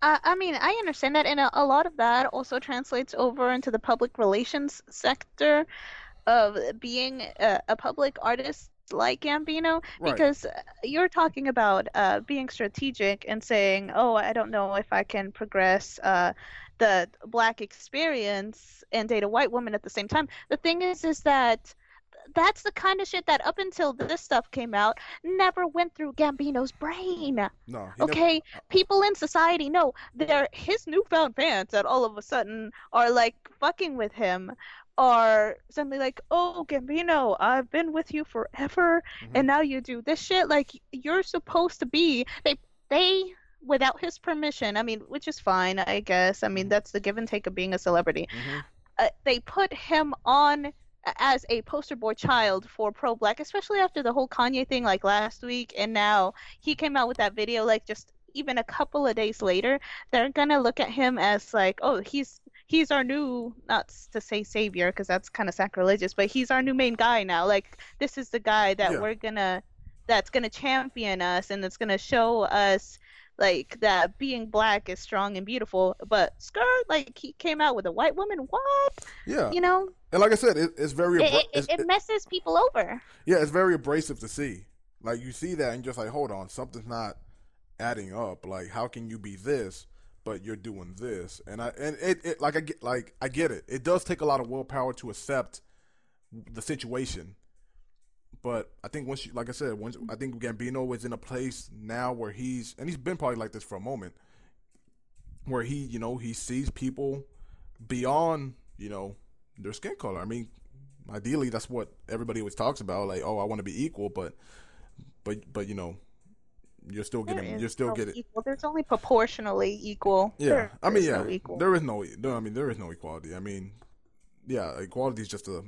Uh, I mean, I understand that, and a, a lot of that also translates over into the public relations sector of being a, a public artist like Gambino, Right. because you're talking about uh, being strategic and saying, "Oh, I don't know if I can progress uh, the black experience and date a white woman at the same time." The thing is, is that that's the kind of shit that up until this stuff came out never went through Gambino's brain. No, he never- Okay, people in society know they're his newfound fans that all of a sudden are like fucking with him, are suddenly like, "Oh, Gambino, I've been with you forever, Mhm. and now you do this shit." Like you're supposed to be they they without his permission. I mean, which is fine, I guess. I mean, that's the give and take of being a celebrity. Mhm. Uh, they put him on as a poster boy child for pro black, especially after the whole Kanye thing like last week, and now he came out with that video like just even a couple of days later. They're gonna look at him as like, oh, he's he's our new not to say savior because that's kind of sacrilegious, but he's our new main guy now. Like this is the guy that Yeah. we're gonna that's gonna champion us and that's gonna show us like that being black is strong and beautiful. But skirt, like he came out with a white woman. What? yeah, You know, and like I said, it, it's very it, abra- it, it's- it messes people over. Yeah, it's very abrasive to see. Like you see that and you're just like, hold on, something's not adding up. Like how can you be this but you're doing this? And I and it, it like I get like I get it. It does take a lot of willpower to accept the situation. But I think once you like I said, once I think Gambino is in a place now where he's and he's been probably like this for a moment where he, you know, he sees people beyond, you know, their skin color. I mean, ideally that's what everybody always talks about like oh i want to be equal but but but you know you're still There getting you're still no getting equal. There's only proportionally equal. yeah There i mean yeah no there is no no i mean there is no equality i mean yeah equality is just a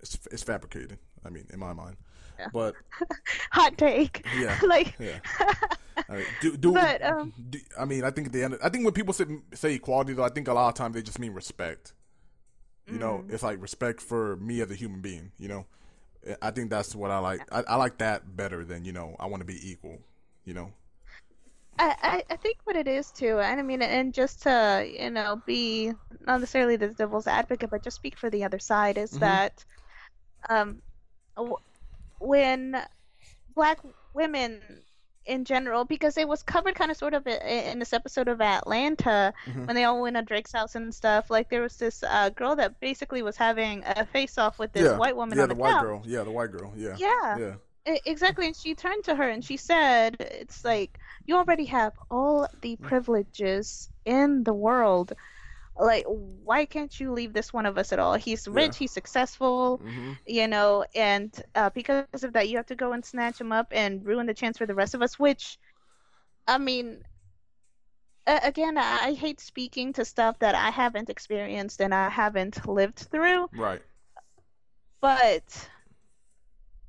it's, it's fabricated i mean in my mind Yeah. but Hot take. Yeah. like yeah I mean, do, do, But, um, do, I mean, I think at the end, I think when people say, say equality, though, I think a lot of times they just mean respect. You know, Mm. it's like respect for me as a human being. You know, I think that's what I like. I, I like that better than you know. I want to be equal. You know. I, I, I think what it is too, and I mean, and just to you know be not necessarily the devil's advocate, but just speak for the other side is Mhm. that, um, when black women in general, because it was covered kind of sort of in this episode of Atlanta Mhm. when they all went to Drake's house and stuff. Like there was this uh, girl that basically was having a face off with this yeah. white woman Yeah, on the the, white couch. girl. Yeah, the white girl. Yeah. Yeah. Yeah. Exactly, and she turned to her and she said, "It's like you already have all the privileges in the world. Like, why can't you leave this one of us at all? He's rich, Yeah. he's successful, hmm you know, and uh, because of that, you have to go and snatch him up and ruin the chance for the rest of us. Which, I mean." a- Again, I hate speaking to stuff that I haven't experienced and I haven't lived through Right. but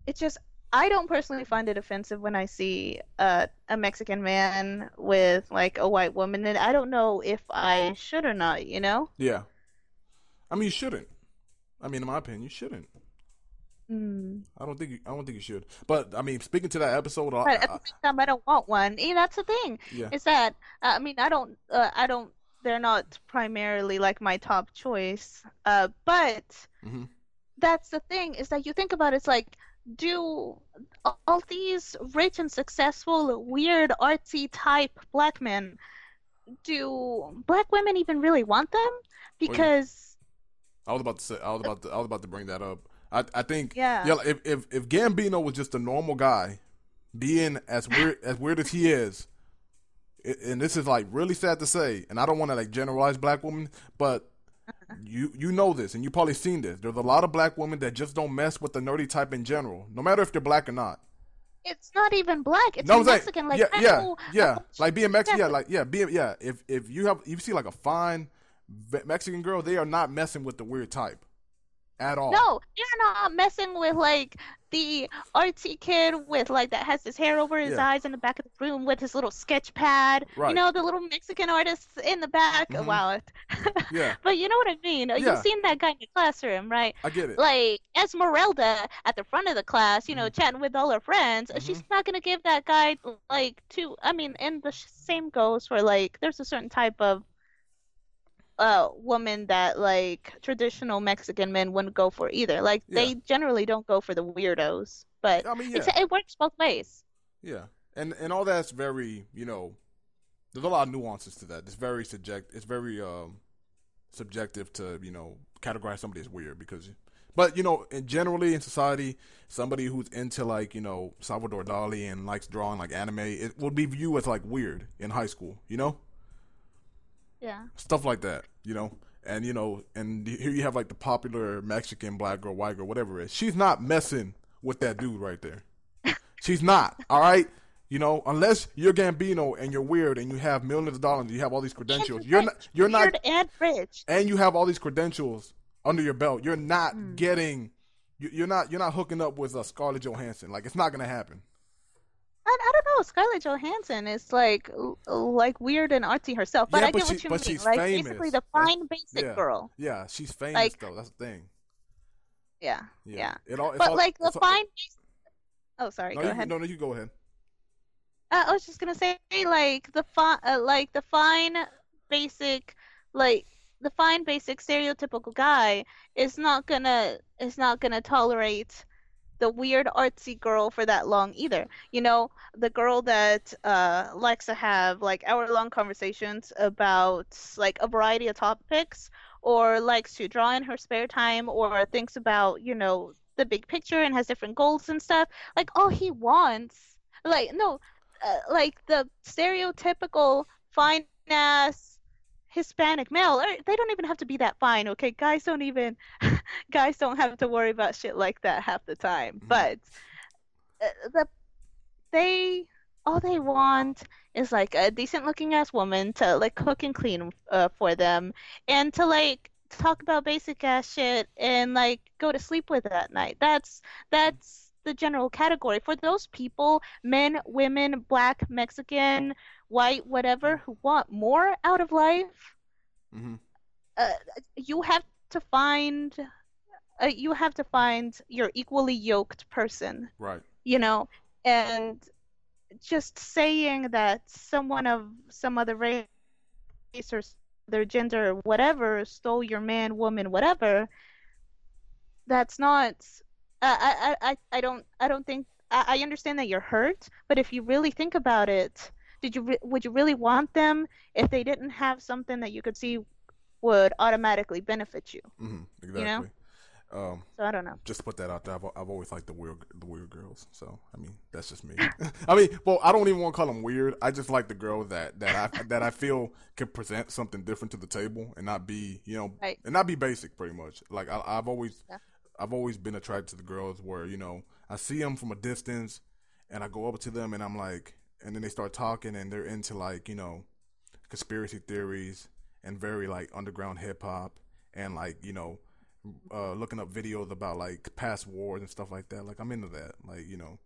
it just I don't personally find it offensive when I see uh, a Mexican man with like a white woman, and I don't know if I should or not. You know? Yeah. I mean, you shouldn't. I mean, in my opinion, you shouldn't. Mm. I don't think. You, I don't think you should. But I mean, speaking to that episode, I, at the same time, I don't want one. Yeah, that's the thing. yeah. Is that uh, I mean, I don't. Uh, I don't. They're not primarily like my top choice. Uh, but Mhm. that's the thing is that you think about it, it's like do all these rich and successful weird artsy type black men do black women even really want them? Because I was about to say I was about to I was about to bring that up. I I think Yeah. yeah if if if Gambino was just a normal guy, being as weird as weird as he is, and this is like really sad to say, and I don't want to like generalize black women, but you you know this, and you probably seen this. There's a lot of black women that just don't mess with the nerdy type in general, no matter if they're black or not. it's not even black. It's No, Mexican. Like yeah, I yeah, know yeah. Like being Mexican, yeah, Yeah. like yeah, being yeah. If if you have you see like a fine Mexican girl, they are not messing with the weird type at all. No, you're not messing with like the artsy kid with like that has his hair over his Yeah. eyes in the back of the room with his little sketch pad. Right. You know, the little Mexican artists in the back. Mhm. Wow. Yeah, but you know what I mean. Yeah. You've seen that guy in the classroom, right? I get it. Like Esmeralda at the front of the class, you know, Mm-hmm. chatting with all her friends. She's not gonna give that guy like two. I mean, and the sh- same goes for like there's a certain type of uh woman that like traditional Mexican men wouldn't go for either. Like Yeah. they generally don't go for the weirdos, but I mean, yeah. it's, it works both ways. Yeah, and and all that's very you know, there's a lot of nuances to that. It's very subject. It's very um subjective to you know categorize somebody as weird because, but you know, in generally in society, somebody who's into like you know Salvador Dali and likes drawing like anime, it would be viewed as like weird in high school. You know, Yeah. stuff like that. You know. And you know, and here you have like the popular Mexican black girl, white girl, whatever it is. She's not messing with that dude right there. She's not. All right. You know, unless you're Gambino and you're weird and you have millions of dollars, and you have all these credentials. You're not. You're weird not. and rich. And you have all these credentials under your belt. You're not Hmm. getting. you- You're not. You're not hooking up with uh, Scarlett Johansson. Like it's not gonna happen. I, I don't know. Scarlett Johansson is like like weird and artsy herself, but Yeah, I but get she- what you but mean. she's Like famous. basically the That's- fine basic yeah. girl. Yeah, she's famous Like- though. That's the thing. Yeah. Yeah. Yeah. It all, But all- like the all- fine. Oh, sorry. No, go you, ahead. no, no, you go ahead. Uh, I was just gonna say like the fine, uh, like the fine basic, like the fine basic stereotypical guy is not gonna is not gonna tolerate the weird artsy girl for that long either. You know, the girl that uh likes to have like hour long conversations about like a variety of topics or likes to draw in her spare time or thinks about, you know, the big picture and has different goals and stuff. Like all he wants like no uh, like the stereotypical fine ass Hispanic male, er, they don't even have to be that fine, okay? Guys don't even, guys don't have to worry about shit like that half the time. Mhm. But uh, the they all they want is like a decent looking ass woman to like cook and clean uh, for them and to like talk about basic ass shit and like go to sleep with at night. That's that's the general category for those people, men, women, black, Mexican, white, whatever, who want more out of life. hmm Uh, you have to find, uh, you have to find your equally yoked person Right. you know, and just saying that someone of some other race or their gender or whatever stole your man, woman, whatever, that's not. I I I I don't I don't think I, I understand that you're hurt, but if you really think about it, did you re- would you really want them if they didn't have something that you could see would automatically benefit you? hmm Exactly. know? Um, So I don't know. just to put that out there. I've, I've always liked the weird, the weird girls. So I mean, that's just me. I mean, well, I don't even want to call them weird. I just like the girl that that I that I feel could present something different to the table and not be, you know, Right. and not be basic. Pretty much. Like I, I've always, Yeah. I've always been attracted to the girls where you know I see them from a distance, and I go up to them and I'm like, and then they start talking and they're into like you know, conspiracy theories and very like underground hip hop and like you know uh, looking up videos about like past wars and stuff like that. Like I'm into that. Like you know,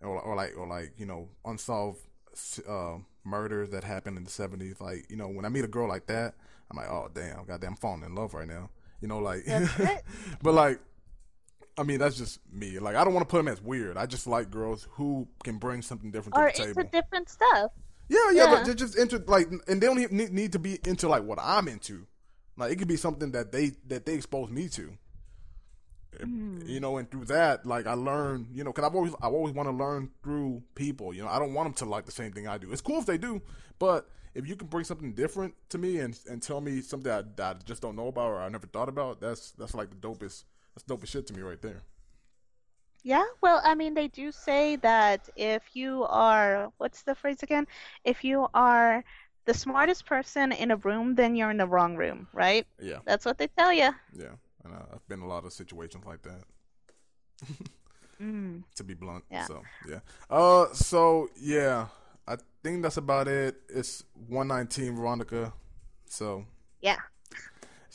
or, or like or like you know unsolved uh, murders that happened in the '70s. Like you know, when I meet a girl like that, I'm like, oh damn, goddamn, I'm falling in love right now. You know, like, That's it. but like. I mean, that's just me. Like, I don't want to put them as weird. I just like girls who can bring something different to Or the into table. different stuff. Yeah, yeah, Yeah. but they're just into like, and they don't need, need to be into like what I'm into. Like, it could be something that they that they expose me to. Hmm. You know, and through that, like I learn, you know, because I've always I always want to learn through people. You know, I don't want them to like the same thing I do. It's cool if they do, but if you can bring something different to me and and tell me something that, that I just don't know about or I never thought about, that's that's like the dopest that's dopest shit to me right there. Yeah, well, I mean, they do say that if you are, what's the phrase again? If you are the smartest person in a room, then you're in the wrong room, right? Yeah, That's what they tell you. yeah. And uh, I've been in a lot of situations like that. Mm. to be blunt. Yeah. So yeah. Uh. So yeah, I think that's about it. It's one nineteen, Veronica. So Yeah,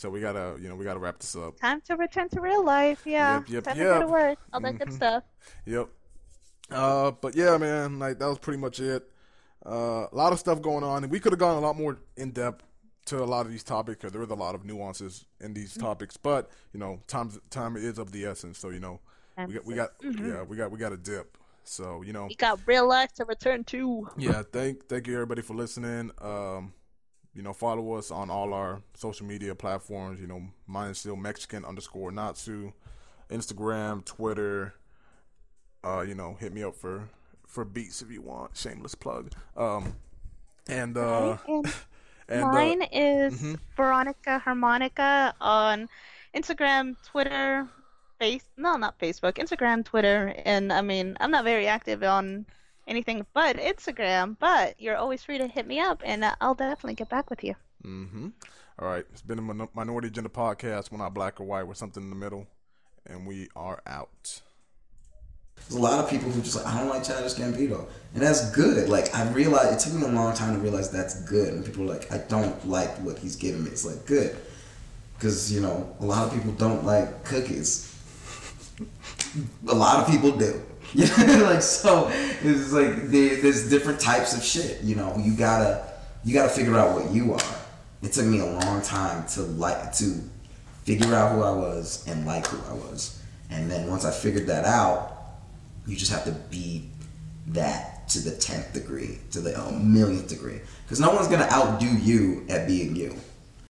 so we gotta you know we gotta wrap this up. time to return to real life. Yeah, Yep, yep, time to go to yep. work. All that good Mhm. stuff. Yep. Uh. But yeah, man. Like that was pretty much it. Uh. A lot of stuff going on, and we could have gone a lot more in depth to a lot of these topics because there was a lot of nuances in these Mm-hmm. topics. But you know, time time is of the essence. So you know, we got we got yeah we got we got a dip. So you know. We got real life to return to. yeah thank thank you everybody for listening um you know follow us on all our social media platforms you know mine is still mexican underscore natsu instagram twitter. Uh you know hit me up for for beats if you want. Shameless plug. Um and uh And and uh, mine is mhm. Veronica Harmonica on Instagram, Twitter, face no, not Facebook, Instagram, Twitter, and I mean I'm not very active on anything but Instagram, but you're always free to hit me up, and uh, I'll definitely get back with you. mm-hmm all right it's been a Min- minority agenda podcast we're not black or white we're something in the middle and we are out There's a lot of people who just like I don't like Childish Gambino, and that's good. Like I realized it took me a long time to realize that's good. And people are like, I don't like what he's giving me. It's like good, because you know a lot of people don't like cookies. a lot of people do. You know, like so it's like there, there's different types of shit. You know, you gotta you gotta figure out what you are. It took me a long time to like to figure out who I was and like who I was. And then once I figured that out, you just have to be that to the tenth degree, to the millionth degree, because no one's gonna outdo you at being you.